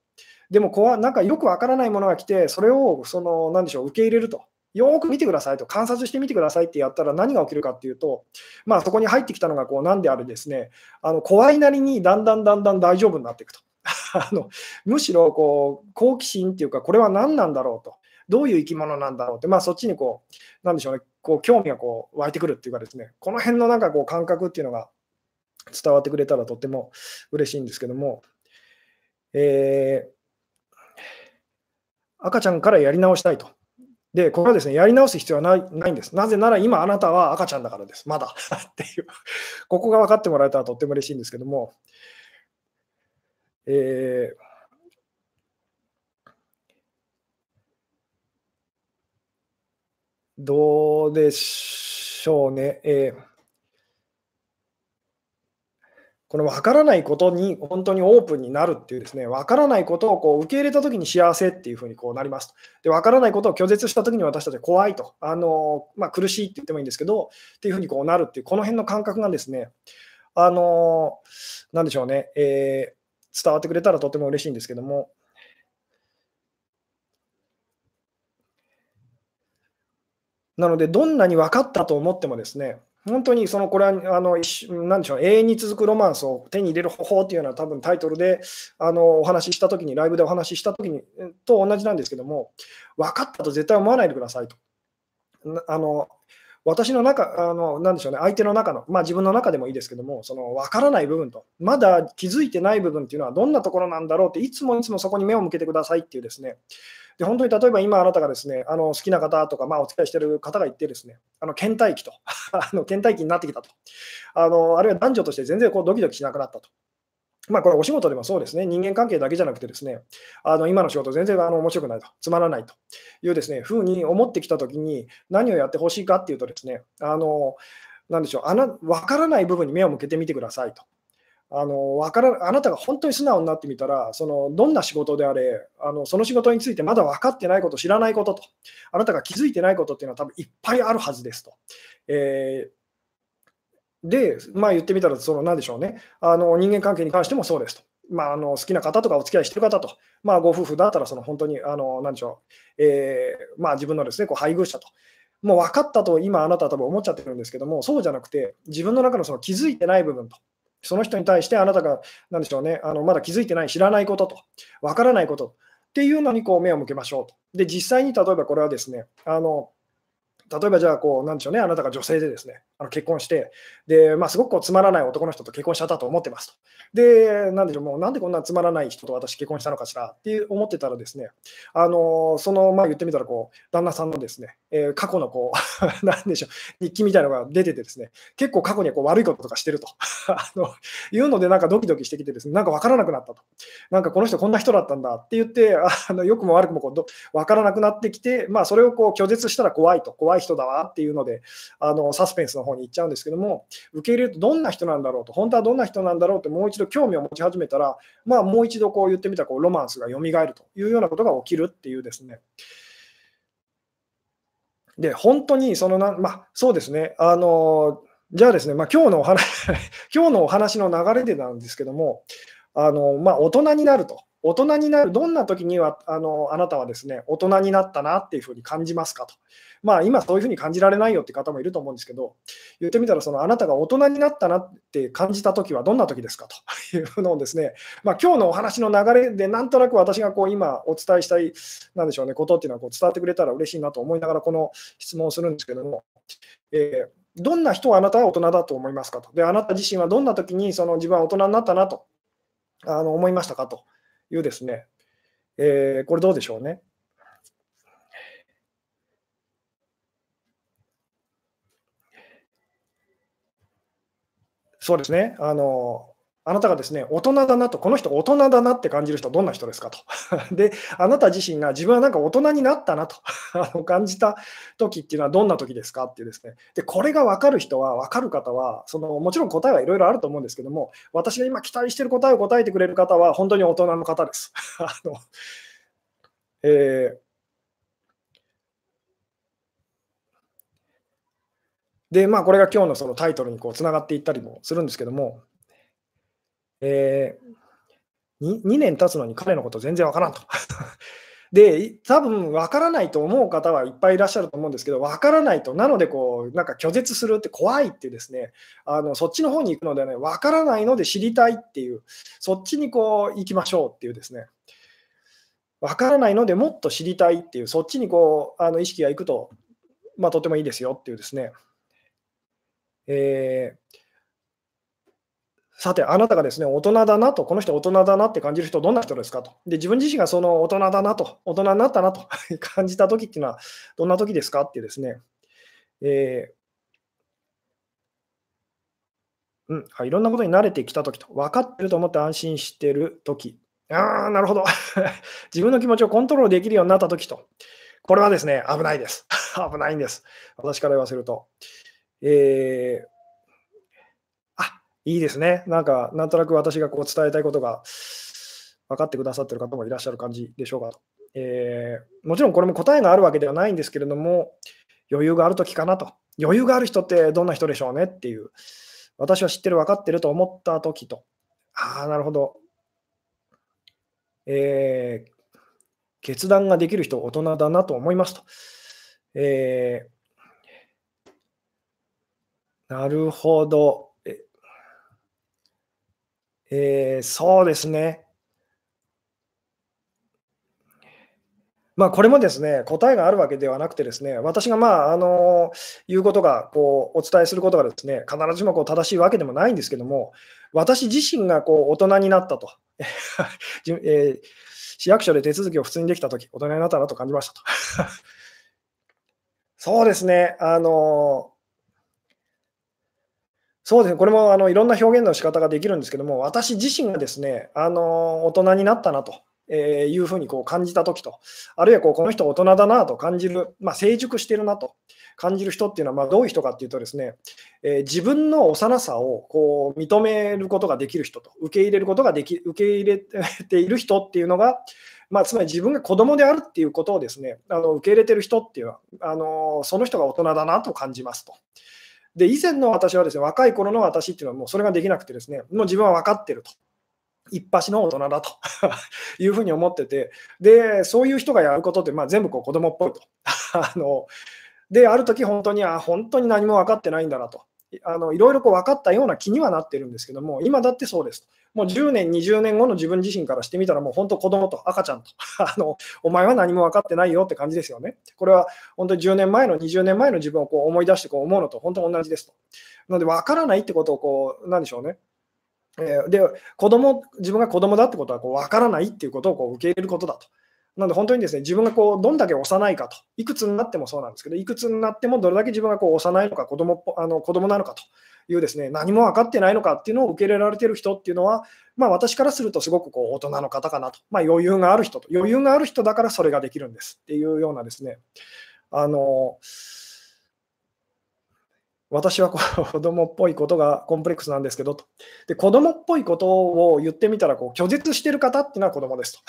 [SPEAKER 1] でも怖、なんかよくわからないものが来て、それをそのなんでしょう受け入れると。よく見てくださいと、観察してみてくださいってやったら何が起きるかっていうと、まあ、そこに入ってきたのがこうなんであれですね、あの怖いなりにだんだんだんだん大丈夫になっていくと。あのむしろこう好奇心っていうか、これは何なんだろうと、どういう生き物なんだろうって、まあ、そっちにこう、なんでしょうね、こう興味がこう湧いてくるっていうかですね、この辺のなんかこう感覚っていうのが伝わってくれたらとっても嬉しいんですけども、えー、赤ちゃんからやり直したいと。で、これはですね、やり直す必要はないないんです。なぜなら今あなたは赤ちゃんだからです。まだ っていう。ここが分かってもらえたらとっても嬉しいんですけども、えーどうでしょうね。えー、この分からないことに本当にオープンになるっていうですね、分からないことをこう受け入れたときに幸せっていうふうにこうなります。で、分からないことを拒絶したときに私たち怖いと、あのまあ、苦しいって言ってもいいんですけど、っていうふうにこうなるっていう、この辺の感覚がですね、あのなんでしょうね、えー、伝わってくれたらとても嬉しいんですけども、なので、どんなに分かったと思ってもですね、本当にそのこれはあのなんでしょう永遠に続くロマンスを手に入れる方法っていうのは多分タイトルであのお話ししたときに、ライブでお話ししたときにと同じなんですけども、分かったと絶対思わないでくださいと。あの私の中、あのなでしょうね、相手の中の、まあ、自分の中でもいいですけども、その分からない部分と、まだ気づいてない部分っていうのはどんなところなんだろうって、いつもいつもそこに目を向けてくださいっていうですね、で本当に例えば今あなたがですねあの好きな方とか、まあ、お付き合いしている方がいてですねあの倦怠期と あの倦怠期になってきたとあのあるいは男女として全然こうドキドキしなくなったと。まあ、これお仕事でもそうですね、人間関係だけじゃなくてですね、あの今の仕事全然あの面白くないと、つまらないというですね、ふうに思ってきたときに何をやってほしいかっていうとですね、あの、なんでしょう、あな分からない部分に目を向けてみてくださいと。あの分からあなたが本当に素直になってみたら、そのどんな仕事であれあの、その仕事についてまだ分かってないこと、知らないことと、あなたが気づいてないことっていうのは多分いっぱいあるはずですと。えー、で、まあ、言ってみたら、その何でしょうねあの、人間関係に関してもそうですと。まあ、あの好きな方とかお付き合いしてる方と、まあ、ご夫婦だったらその本当にあの何でしょう、えーまあ、自分のですねこう配偶者と、もう分かったと今あなたは多分思っちゃってるんですけども、そうじゃなくて、自分の中のその気づいてない部分と、その人に対してあなたが、なんでしょうね、あのまだ気づいてない、知らないことと、わからないことっていうのにこう目を向けましょうと。で、実際に例えばこれはですね、あの例えばじゃあこう、なんでしょうね、あなたが女性でですね、あの結婚して、でまあ、すごくつまらない男の人と結婚しちゃったと思ってますと。で、なんでしょう、もうなんでこんなつまらない人と私結婚したのかしらって思ってたらですね、あのその、まあ、言ってみたらこう、旦那さんのですね、えー、過去のこう、なんでしょう、日記みたいなのが出ててですね、結構過去にこう悪いこととかしてると あのいうので、なんかドキドキしてきてですね、なんか分からなくなったと。なんかこの人こんな人だったんだって言って、あの良くも悪くもこうど分からなくなってきて、まあ、それをこう拒絶したら怖いと、怖い人だわっていうので、あのサスペンスの方に行っちゃうんですけども、受け入れるとどんな人なんだろうと、本当はどんな人なんだろうってもう一度興味を持ち始めたら、まあ、もう一度こう言ってみたらこうロマンスが蘇るというようなことが起きるっていうですね。で、本当にそのな、まあ、そうですね、あのじゃあですね、まあ、今日のお話 今日のお話の流れでなんですけども、あのまあ、大人になると。大人になる、どんな時にはあのあなたはですね、大人になったなっていうふうに感じますかと。まあ、今そういうふうに感じられないよって方もいると思うんですけど、言ってみたら、そのあなたが大人になったなって感じたときはどんなときですか？というのをですね、まあ、今日のお話の流れで、なんとなく私がこう今お伝えしたい、なんでしょうね、ことっていうのはこう伝わってくれたら嬉しいなと思いながら、この質問をするんですけども、えー、どんな人はあなたは大人だと思いますか？と。で、あなた自身はどんなときにその自分は大人になったなとあの思いましたか？というですね、えー、これどうでしょうね？そうですね。あの、あなたがですね、大人だなと、この人大人だなって感じる人はどんな人ですかと。で、あなた自身が自分はなんか大人になったなと 感じた時っていうのはどんな時ですかっていうですね。で、これが分かる人は、分かる方は、そのもちろん答えはいろいろあると思うんですけども、私が今期待してる答えを答えてくれる方は、本当に大人の方です。あのえーで、まあ、これが今日のそのタイトルにこうつながっていったりもするんですけども、えー、2, 2年経つのに彼のこと全然わからんと。で、多分分からないと思う方はいっぱいいらっしゃると思うんですけど、分からないと、なのでこう、なんか拒絶するって怖いってですね、あのそっちの方に行くのではね、分からないので知りたいっていう、そっちにこう行きましょうっていうですね、分からないのでもっと知りたいっていう、そっちにこうあの意識がいくと、まあ、とてもいいですよっていうですね、えーさて、あなたがですね、大人だなと、この人大人だなって感じる人、どんな人ですかと。で、自分自身がその大人だなと、大人になったなと 感じたときっていうのは、どんなときですかっていうですね、えー、うん、いろんなことに慣れてきたときと、分かってると思って安心してるとき。ああ、なるほど。自分の気持ちをコントロールできるようになったときと。これはですね、危ないです。危ないんです。私から言わせると。えーいいですね。なんか、なんとなく私がこう伝えたいことが分かってくださってる方もいらっしゃる感じでしょうか。えー、もちろんこれも答えがあるわけではないんですけれども、余裕があるときかなと。余裕がある人ってどんな人でしょうねっていう。私は知ってる、分かってると思ったときと。ああ、なるほど。えー、決断ができる人、大人だなと思いますと。えー、なるほど。えー、そうですね。まあ、これもですね、答えがあるわけではなくてですね、私がまあ、あの、言うことが、こう、お伝えすることがですね、必ずしもこう正しいわけでもないんですけども、私自身がこう大人になったと、えー、市役所で手続きを普通にできたとき、大人になったなと感じましたと。そうですね、あの、そうですね、これもあのいろんな表現の仕方ができるんですけども、私自身がですね、あの大人になったなと。えいうふうにこう感じたときと、あるいはこうこの人大人だなと感じる、まあ、成熟してるなと感じる人っていうのはまどういう人かっていうとですね、えー、自分の幼さをこう認めることができる人と、受け入れることができ、受け入れている人っていうのが、まあ、つまり自分が子供であるっていうことをですね、あの受け入れてる人っていうのは、あのその人が大人だなと感じますと。で、以前の私はですね、若い頃の私っていうのはもうそれができなくてですね、もう自分は分かってると。一発の大人だと いうふうに思ってて、で、そういう人がやることって、まあ、全部こう子供っぽいと。あので、ある時本当に、あ、本当に何も分かってないんだなと。あのいろいろこう分かったような気にはなってるんですけども、今だってそうです。もう10年、20年後の自分自身からしてみたら、もう本当、子供と赤ちゃんと あの、お前は何も分かってないよって感じですよね。これは本当に10年前の、20年前の自分をこう思い出してこう思うのと本当に同じですと。なので、分からないってことをこう、なんでしょうね。えー、で、子供自分が子供だってことはこう分からないっていうことをこう受け入れることだと。なので本当にですね、自分がこうどんだけ幼いかと、いくつになってもそうなんですけど、いくつになってもどれだけ自分がこう幼いのか、子供あの子供なのかというですね、何も分かってないのかっていうのを受け入れられている人っていうのは、まあ、私からするとすごくこう大人の方かなと、まあ、余裕がある人と、余裕がある人だからそれができるんですっていうようなですね、あの私は子供っぽいことがコンプレックスなんですけどと。で、子供っぽいことを言ってみたら、こう拒絶してる方っていうのは子供ですと。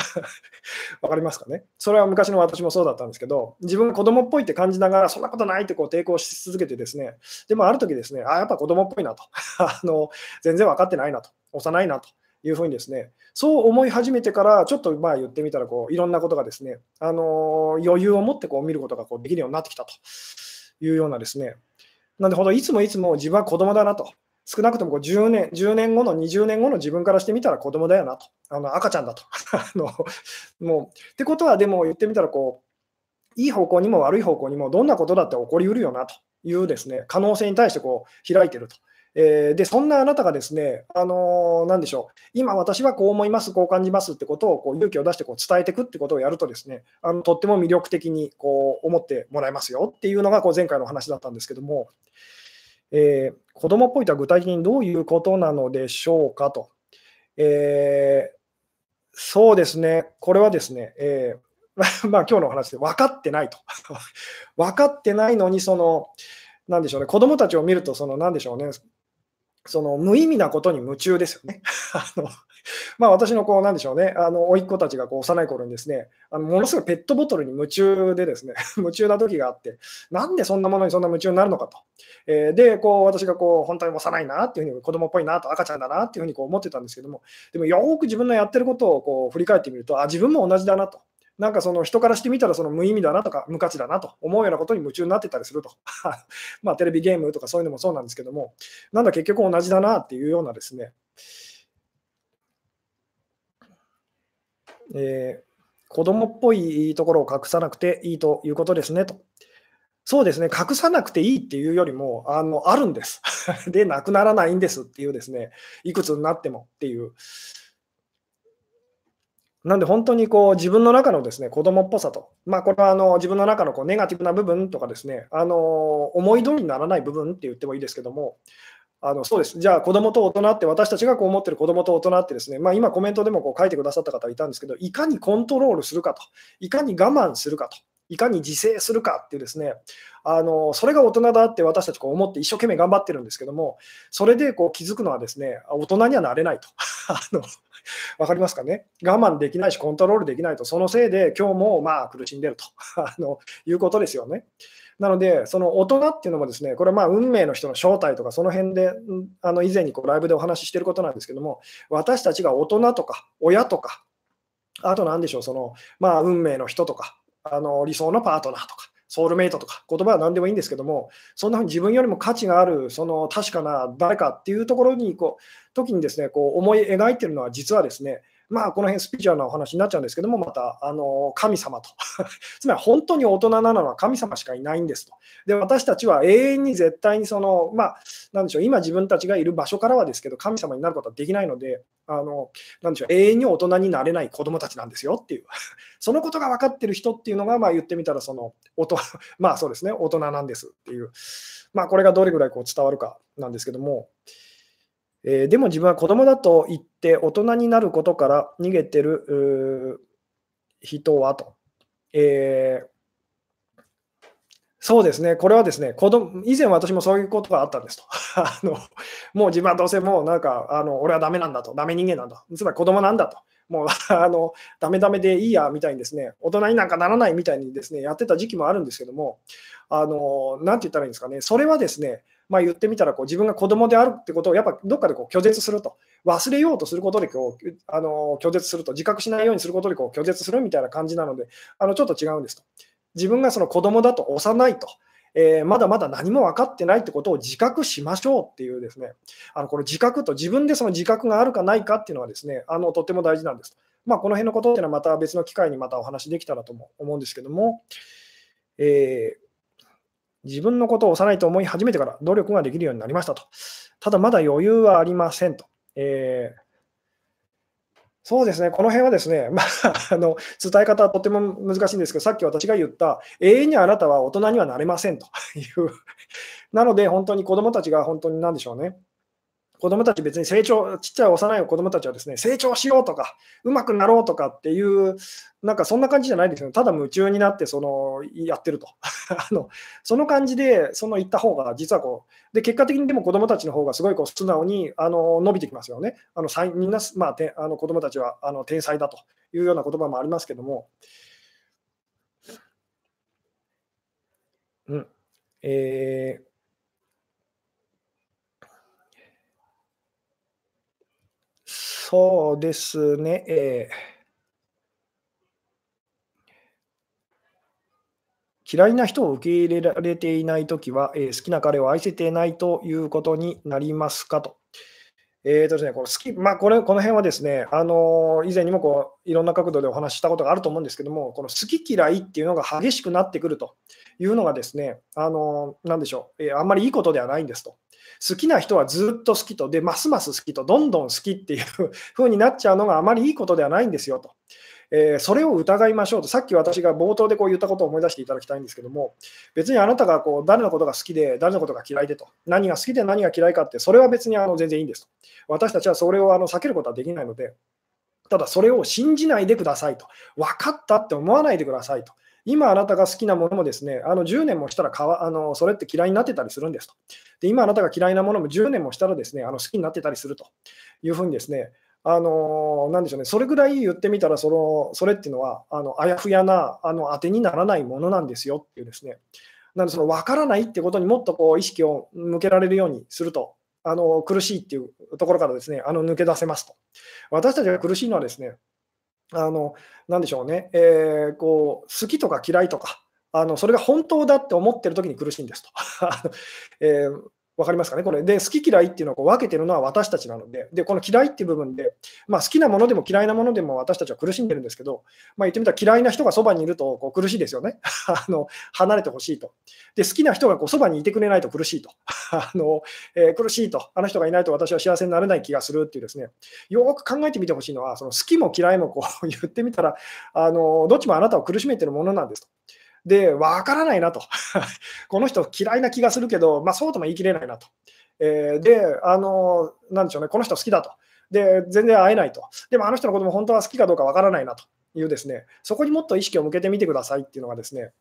[SPEAKER 1] わかりますかね？それは昔の私もそうだったんですけど、自分が子供っぽいって感じながら、そんなことないってこう抵抗し続けてですね、でもある時ですね、あ、やっぱ子供っぽいなと。あの全然分かってないなと。幼いなと。いうふうにですね、そう思い始めてから、ちょっとまあ言ってみたらこう、いろんなことがですね、あの余裕を持ってこう見ることがこうできるようになってきたというようなですね、なんで、ほどいつもいつも自分は子供だなと。少なくともこう10年、10年後の20年後の自分からしてみたら子供だよなと。あの赤ちゃんだと。あのもうってことは、でも言ってみたらこう、いい方向にも悪い方向にもどんなことだって起こりうるよなというですね可能性に対してこう開いてると。えー、でそんなあなたがですね、あのー、何でしょう、今私はこう思います、こう感じますってことをこう勇気を出してこう伝えていくってことをやるとですね、あのとっても魅力的にこう思ってもらえますよっていうのがこう前回の話だったんですけども、えー、子供っぽいとは具体的にどういうことなのでしょうかと。えー、そうですね、これはですね、えー、まあ今日のお話で分かってないと。分かってないのに、その、なんでしょうね、子供たちを見ると、その、なんでしょうね、その無意味なことに夢中ですよね。あのまあ、私のこう、なんでしょうね、あの甥っ子たちがこう幼い頃にですね、あのものすごいペットボトルに夢中でですね、夢中な時があって、なんでそんなものにそんな夢中になるのかと。えー、で、こう私がこう本当に幼いなっていうふうに、子供っぽいなと、赤ちゃんだなっていうふうにこう思ってたんですけども、でもよく自分のやってることをこう振り返ってみると、あ、自分も同じだなと。なんかその人からしてみたらその無意味だなとか無価値だなと思うようなことに夢中になってたりすると。まあテレビゲームとかそういうのもそうなんですけども、なんだ結局同じだなっていうようなですね、えー、子供っぽいところを隠さなくていいということですねと。そうですね、隠さなくていいっていうよりも、あのあるんです。で、なくならないんですっていうですね、いくつになってもっていう。なんで本当にこう自分の中のですね子供っぽさと、まあ、これはあの自分の中のこうネガティブな部分とかですね、あの思い通りにならない部分って言ってもいいですけども、あのそうです、じゃあ子供と大人って、私たちがこう思ってる子供と大人ってですね、まあ、今コメントでもこう書いてくださった方いたんですけど、いかにコントロールするかと、いかに我慢するかと、いかに自制するかっていうですね、あのそれが大人だって私たちこう思って一生懸命頑張ってるんですけども、それでこう気づくのはですね、大人にはなれないと。あのわかりますかね？我慢できないし、コントロールできないと、そのせいで今日もまあ苦しんでると あのいうことですよね。なので、その大人っていうのもですね、これまあ運命の人の正体とか、その辺で、あの以前にこうライブでお話ししてることなんですけども、私たちが大人とか親とか、あと何でしょう、そのまあ運命の人とか、あの理想のパートナーとか、ソウルメイトとか、言葉は何でもいいんですけども、そんなふうに自分よりも価値がある、その確かな誰かっていうところにこう、時にですね、こう思い描いてるのは、実はですね、まあ、この辺スピリチュアルなお話になっちゃうんですけども、またあの神様と、つまり本当に大人なのは神様しかいないんですと。で、私たちは永遠に絶対にその、まあ、なんでしょう、今自分たちがいる場所からはですけど、神様になることはできないので、あのなんでしょう、永遠に大人になれない子供たちなんですよっていう、そのことが分かってる人っていうのが、まあ、言ってみたらその大人、まあそうですね、大人なんですっていう、まあ、これがどれぐらいこう伝わるかなんですけども、えー、でも自分は子供だと言って大人になることから逃げてる人はと。えー、そうですね、これはですね、子供以前私もそういうことがあったんですと。あのもう自分はどうせもうなんか、あの俺はダメなんだと、ダメ人間なんだ、つまり子供なんだと。もう あのダメダメでいいやみたいにですね、大人になんかならないみたいにですね、やってた時期もあるんですけども、あのなんて言ったらいいんですかね、それはですね、まあ、言ってみたらこう自分が子供であるってことをやっぱどっかでこう拒絶すると、忘れようとすることでこうあの拒絶すると、自覚しないようにすることでこう拒絶するみたいな感じなので、あのちょっと違うんですと。自分がその子供だと幼いと。えー、まだまだ何も分かってないってことを自覚しましょうっていうですね、あのこの自覚と自分でその自覚があるかないかっていうのはですね、あのとても大事なんです。まあ、この辺のことっていうのはまた別の機会にまたお話できたらと思うんですけども、えー自分のことを幼いと思い始めてから努力ができるようになりましたと。ただまだ余裕はありませんと。えーそうですね、この辺はですね、まあ、あの伝え方はとても難しいんですけど、さっき私が言った、永遠にあなたは大人にはなれませんという、なので本当に子どもたちが本当に何でしょうね、子供たち別に成長、ちっちゃい幼い子供たちはですね、成長しようとか、うまくなろうとかっていう、なんかそんな感じじゃないですよ、ただ夢中になってそのやってると あの。その感じでその言った方が、実はこう、で結果的にでも子供たちの方がすごいこう素直にあの伸びてきますよね。あのみんな、まあ、てあの子供たちはあの天才だというような言葉もありますけども。うんえーそうですね。えー、嫌いな人を受け入れられていないときは、えー、好きな彼を愛せていないということになりますかと。えーとですね、この好きまあ、これこの辺はですね、あのー、以前にもこういろんな角度でお話ししたことがあると思うんですけども、この好き嫌いっていうのが激しくなってくるというのがですね、あのー、なんでしょう、えー、あんまりいいことではないんですと。好きな人はずっと好きと、で、ますます好きと、どんどん好きっていう風になっちゃうのがあまりいいことではないんですよと。えー、それを疑いましょうと、さっき私が冒頭でこう言ったことを思い出していただきたいんですけども、別にあなたがこう誰のことが好きで、誰のことが嫌いでと、何が好きで何が嫌いかって、それは別にあの全然いいんですと。私たちはそれをあの避けることはできないので、ただそれを信じないでくださいと、分かったって思わないでくださいと。今あなたが好きなものもですね、あの10年もしたらかわあのそれって嫌いになってたりするんですと。で今あなたが嫌いなものも10年もしたらですね、あの好きになってたりするというふうにですね、あのなんでしょうね、それぐらい言ってみたらその、それっていうのは、あのあやふやなあの当てにならないものなんですよっていうですね、なので、その分からないってことにもっとこう意識を向けられるようにすると、あの苦しいっていうところからですね、あの抜け出せますと。私たちが苦しいのはですね、あの、なでしょうね、えー、こう、好きとか嫌いとか、あのそれが本当だって思ってる時に苦しいんですと。えーわかりますかね、これ。で、好き嫌いっていうのをこう分けてるのは私たちなので、で、この嫌いっていう部分で、まあ、好きなものでも嫌いなものでも私たちは苦しんでるんですけど、まあ、言ってみたら嫌いな人がそばにいるとこう苦しいですよね。あの離れてほしいと。で、好きな人がこうそばにいてくれないと苦しいと。あのえー、苦しいと。あの人がいないと私は幸せになれない気がするっていうですね、よく考えてみてほしいのは、その好きも嫌いもこう 言ってみたらあの、どっちもあなたを苦しめてるものなんですと。で、わからないなと。この人嫌いな気がするけど、まあ、そうとも言い切れないなと。えー、で、あの、なんでしょうね、この人好きだと。で、全然会えないと。でもあの人のことも本当は好きかどうかわからないなというですね、そこにもっと意識を向けてみてくださいっていうのがですね、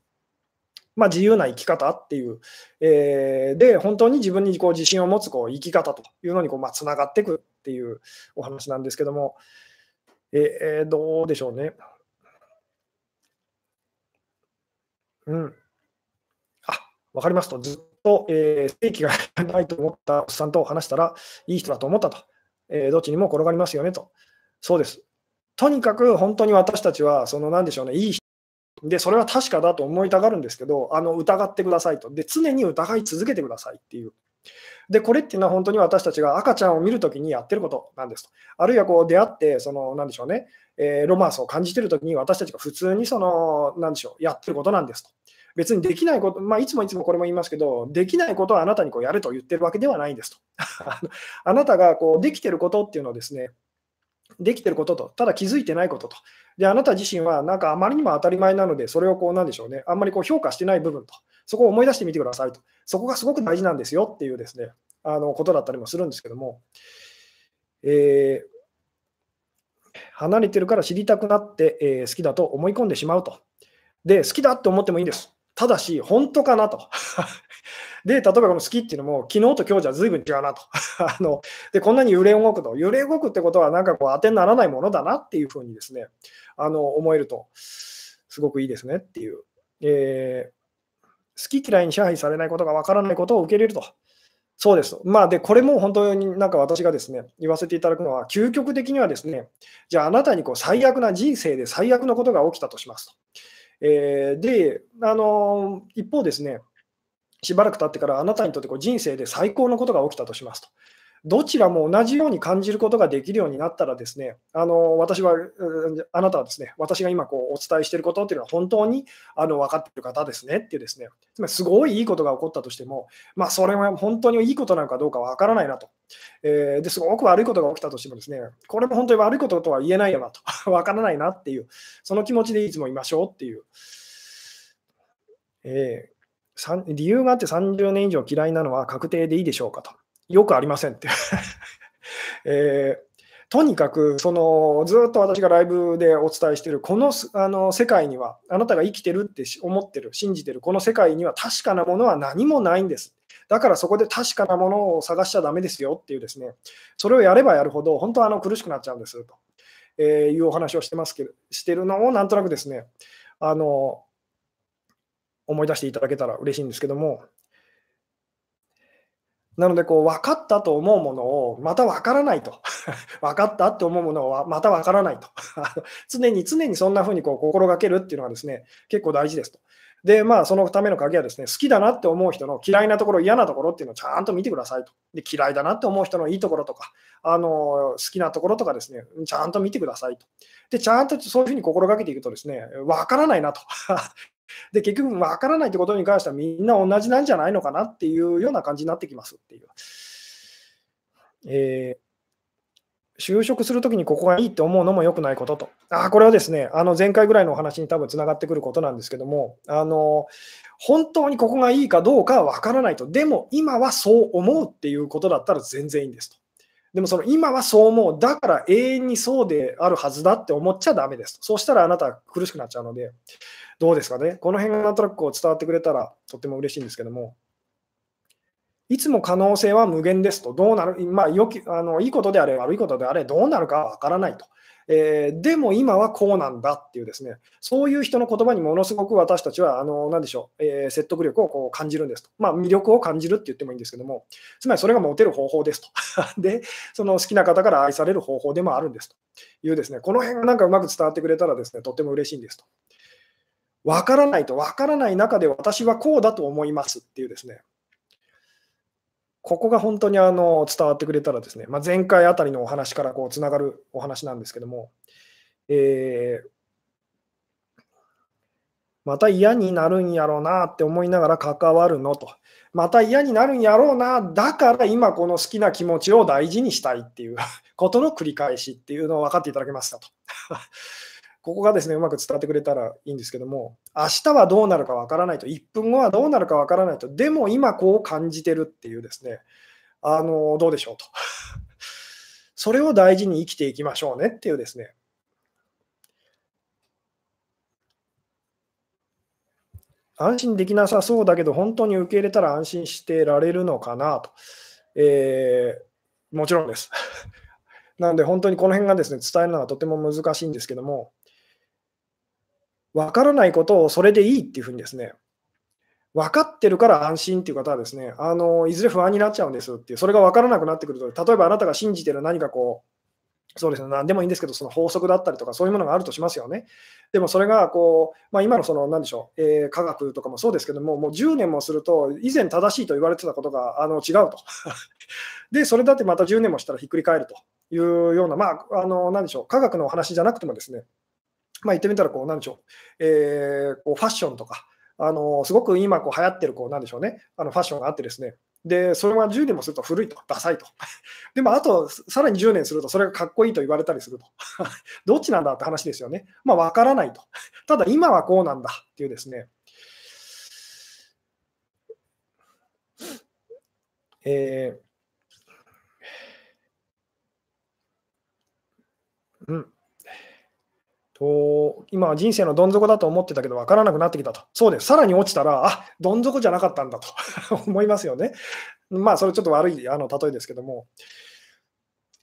[SPEAKER 1] まあ、自由な生き方っていう、えー、で、本当に自分にこう自信を持つこう生き方というのにこう、まあ、つながっていくっていうお話なんですけども、えー、どうでしょうね。うん。あ、わかりますと、ずっと、えー、正規がないと思ったおっさんと話したら、いい人だと思ったと。えー、どっちにも転がりますよねと。そうです。とにかく本当に私たちは、そのなんでしょうね、いい人で、それは確かだと思いたがるんですけど、あの疑ってくださいと。で、常に疑い続けてくださいっていう。で、これっていうのは本当に私たちが赤ちゃんを見るときにやってることなんですと。あるいはこう出会って、その、なんでしょうね、えー、ロマンスを感じてるときに私たちが普通にその、なんでしょう、やってることなんですと。別にできないこと、まあ、いつもいつもこれも言いますけど、できないことはあなたにこうやると言ってるわけではないんですと。あなたがこうできてることっていうのをですね、できてることと、ただ気づいてないことと。で、あなた自身はなんかあまりにも当たり前なので、それをこうなんでしょうね、あんまりこう評価してない部分と、そこを思い出してみてくださいと。そこがすごく大事なんですよっていうですね、あのことだったりもするんですけども、えー、離れてるから知りたくなって、えー、好きだと思い込んでしまうと。で、好きだって思ってもいいんです。ただし、本当かなと。で、例えばこの好きっていうのも、昨日と今日じゃ随分違うなと。あので、こんなに揺れ動くと。揺れ動くってことは、なんかこう当てにならないものだなっていうふうにですね、あの思えると、すごくいいですねっていう。えー、好き嫌いに支配されないことがわからないことを受け入れると。そうです。まあ、で、これも本当になんか私がですね、言わせていただくのは、究極的にはですね、じゃああなたにこう最悪な人生で最悪のことが起きたとしますと。えー、で、あの一方ですね、しばらく経ってからあなたにとってこう人生で最高のことが起きたとしますと。どちらも同じように感じることができるようになったらですね、あの私は、あなたはですね、私が今こうお伝えしていることっていうのは本当にあの分かっている方ですねっていうですね、つまりすごいいいことが起こったとしても、まあ、それは本当にいいことなのかどうか分からないなと。えー、ですごく悪いことが起きたとしてもですね、これも本当に悪いこととは言えないよなと、分からないなっていう、その気持ちでいつもいましょうっていう。えー、理由があって30年以上嫌いなのは確定でいいでしょうかと。よくありませんって。えーとにかくそのずっと私がライブでお伝えしているこのあの世界にはあなたが生きてるって思ってる信じてるこの世界には確かなものは何もないんです。だからそこで確かなものを探しちゃだめですよっていうですね。それをやればやるほど本当はあの苦しくなっちゃうんですと、えー、いうお話をしてますけどしてるのをなんとなくですねあの思い出していただけたら嬉しいんですけども、なので、こう、分かったと思うものを、また分からないと。分かったって思うものは、また分からないと。常に常にそんな風にこう心がけるっていうのはですね、結構大事ですと。で、まあ、そのための鍵はですね、好きだなって思う人の嫌いなところ、嫌なところっていうのをちゃんと見てくださいと。で、嫌いだなって思う人のいいところとか、あの、好きなところとかですね、ちゃんと見てくださいと。で、ちゃんとそういうふうに心がけていくとですね、分からないなと。で、結局、わからないってことに関してはみんな同じなんじゃないのかなっていうような感じになってきますっていう。えー、就職するときにここがいいって思うのも良くないことと。あこれはですね、あの前回ぐらいのお話に多分つながってくることなんですけども、あの本当にここがいいかどうかはわからないと。でも今はそう思うっていうことだったら全然いいんですと。でもその今はそう思う。だから永遠にそうであるはずだって思っちゃだめです。そうしたらあなたは苦しくなっちゃうので、どうですかね？この辺がなんとなく伝わってくれたらとっても嬉しいんですけども、いつも可能性は無限ですと、どうなる、まあ、よきあのいいことであれ、悪いことであれ、どうなるかわからないと。えー、でも今はこうなんだっていうですね、そういう人の言葉にものすごく私たちは、あの何でしょう、えー、説得力をこう感じるんですと。まあ、魅力を感じるって言ってもいいんですけども、つまりそれがモテる方法ですと。で、その好きな方から愛される方法でもあるんですというですね、この辺がなんかうまく伝わってくれたらですね、とっても嬉しいんですと。わからないと、わからない中で私はこうだと思いますっていうですね、ここが本当にあの伝わってくれたらですね、まあ、前回あたりのお話からこうつながるお話なんですけども、えー、また嫌になるんやろうなって思いながら関わるのと、また嫌になるんやろうな、だから今この好きな気持ちを大事にしたいっていう ことの繰り返しっていうのを分かっていただけますかと。ここがですね、うまく伝わってくれたらいいんですけども、明日はどうなるかわからないと、1分後はどうなるかわからないと、でも今こう感じてるっていうですね、あの、どうでしょうと。それを大事に生きていきましょうねっていうですね。安心できなさそうだけど、本当に受け入れたら安心してられるのかなと。えー、もちろんです。なので、本当にこの辺がですね、伝えるのはとても難しいんですけども、分からないことをそれでいいっていうふうにですね、分かってるから安心っていう方はですね、あのいずれ不安になっちゃうんですっていう、それが分からなくなってくると、例えばあなたが信じてる何かこう、そうですね、何でもいいんですけど、その法則だったりとか、そういうものがあるとしますよね。でもそれがこう、まあ、今のその、なんでしょう、えー、科学とかもそうですけども、もう10年もすると、以前正しいと言われてたことがあの違うと。で、それだってまた10年もしたらひっくり返るというような、まあ、あのなんでしょう、科学の話じゃなくてもですね、まあ、言ってみたらこう、なんでしょう、えー、こうファッションとか、あのすごく今こう流行ってるこうなんでしょうね、あのファッションがあってですね、で、それが10年もすると古いと、ダサいと。でも、あと、さらに10年すると、それがかっこいいと言われたりすると。どっちなんだって話ですよね。まあ、わからないと。ただ、今はこうなんだっていうですね。えー、うん。こう今は人生のどん底だと思ってたけど分からなくなってきたと。そうです。さらに落ちたら、あどん底じゃなかったんだと 思いますよね。まあ、それちょっと悪いあの例えですけども、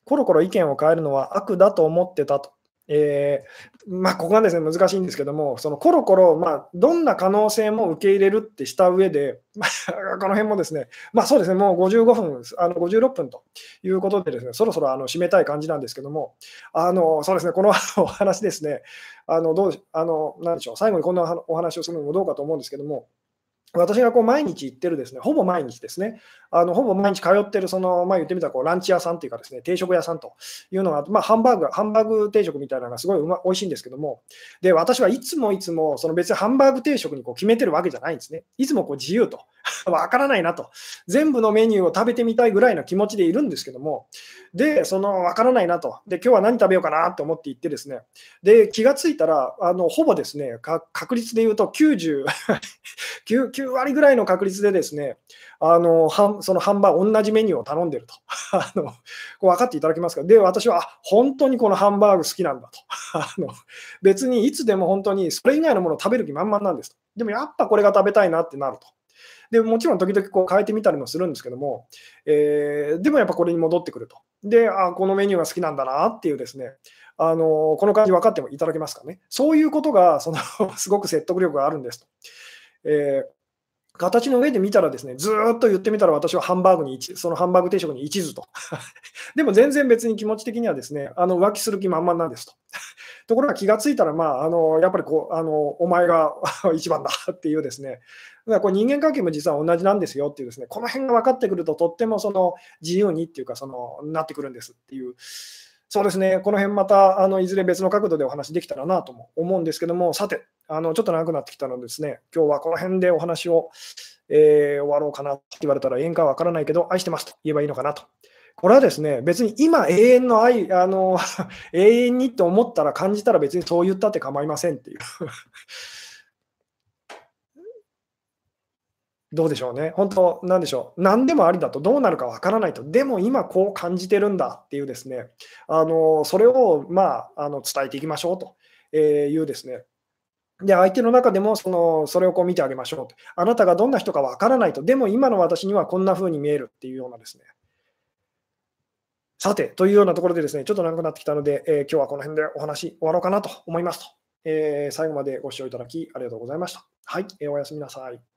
[SPEAKER 1] コロコロ意見を変えるのは悪だと思ってたと。えー、まあ、ここがですね難しいんですけども、そのコロコロ、まあ、どんな可能性も受け入れるってした上で、まあ、この辺もですね、まあ、そうですね、もう55分、あの56分ということで、ですねそろそろあの締めたい感じなんですけども、あのそうですね、このお話ですね、あのどうあのなんでしょう、最後にこんなお話をするのもどうかと思うんですけども、私がこう毎日行ってるですね、ほぼ毎日ですね、あのほぼ毎日通ってる、その、まあ、言ってみたらこうランチ屋さんというかですね、定食屋さんというのが、まあ、ハンバーグ、ハンバーグ定食みたいなのがすごいうま美味しいんですけども、で、私はいつもいつも、その別にハンバーグ定食にこう決めてるわけじゃないんですね。いつもこう自由と、わからないなと、全部のメニューを食べてみたいぐらいの気持ちでいるんですけども、で、そのわからないなと、で、今日は何食べようかなと思って行ってですね、で、気がついたら、あのほぼですね、確率で言うと90 9、9割ぐらいの確率でですね、あのそのハンバーグ、同じメニューを頼んでると。あのこう分かっていただけますか？で、私は、あ本当にこのハンバーグ好きなんだと。あの別にいつでも本当にそれ以外のものを食べる気満々なんですと。でもやっぱこれが食べたいなってなると。でもちろん時々こう変えてみたりもするんですけども、えー、でもやっぱこれに戻ってくると。で、あこのメニューが好きなんだなっていうですね、あのこの感じ分かってもいただけますかね。そういうことがその すごく説得力があるんですと。えー形の上で見たらですね、ずっと言ってみたら私はハンバーグにそのハンバーグ定食に一途と。でも全然別に気持ち的にはですね、あの浮気する気満々なんですと。ところが気がついたら、まあ、あのやっぱりこうあのお前が 一番だっていうですね、だからこう人間関係も実は同じなんですよっていうですね、この辺が分かってくるととってもその自由にっていうかそのなってくるんですっていう。そうですね、この辺またあのいずれ別の角度でお話できたらなとも思うんですけども、さて、あのちょっと長くなってきたのでですね、今日はこの辺でお話を、えー、終わろうかなと言われたら、ええんかわからないけど、愛してますと言えばいいのかなと。これはですね、別に今永遠の愛、あの 永遠にって思ったら感じたら別にそう言ったって構いませんっていうどうでしょうね。本当、なんでしょう。何でもありだとどうなるかわからないと。でも今こう感じてるんだっていうですね、あのそれを、まあ、あの伝えていきましょうというですね。で、相手の中でもそのそれをこう見てあげましょうと。あなたがどんな人かわからないと。でも今の私にはこんな風に見えるっていうようなですね。さて、というようなところでですね、ちょっと長くなってきたので、えー、今日はこの辺でお話終わろうかなと思いますと。えー、最後までご視聴いただきありがとうございました。はい、えー、おやすみなさい。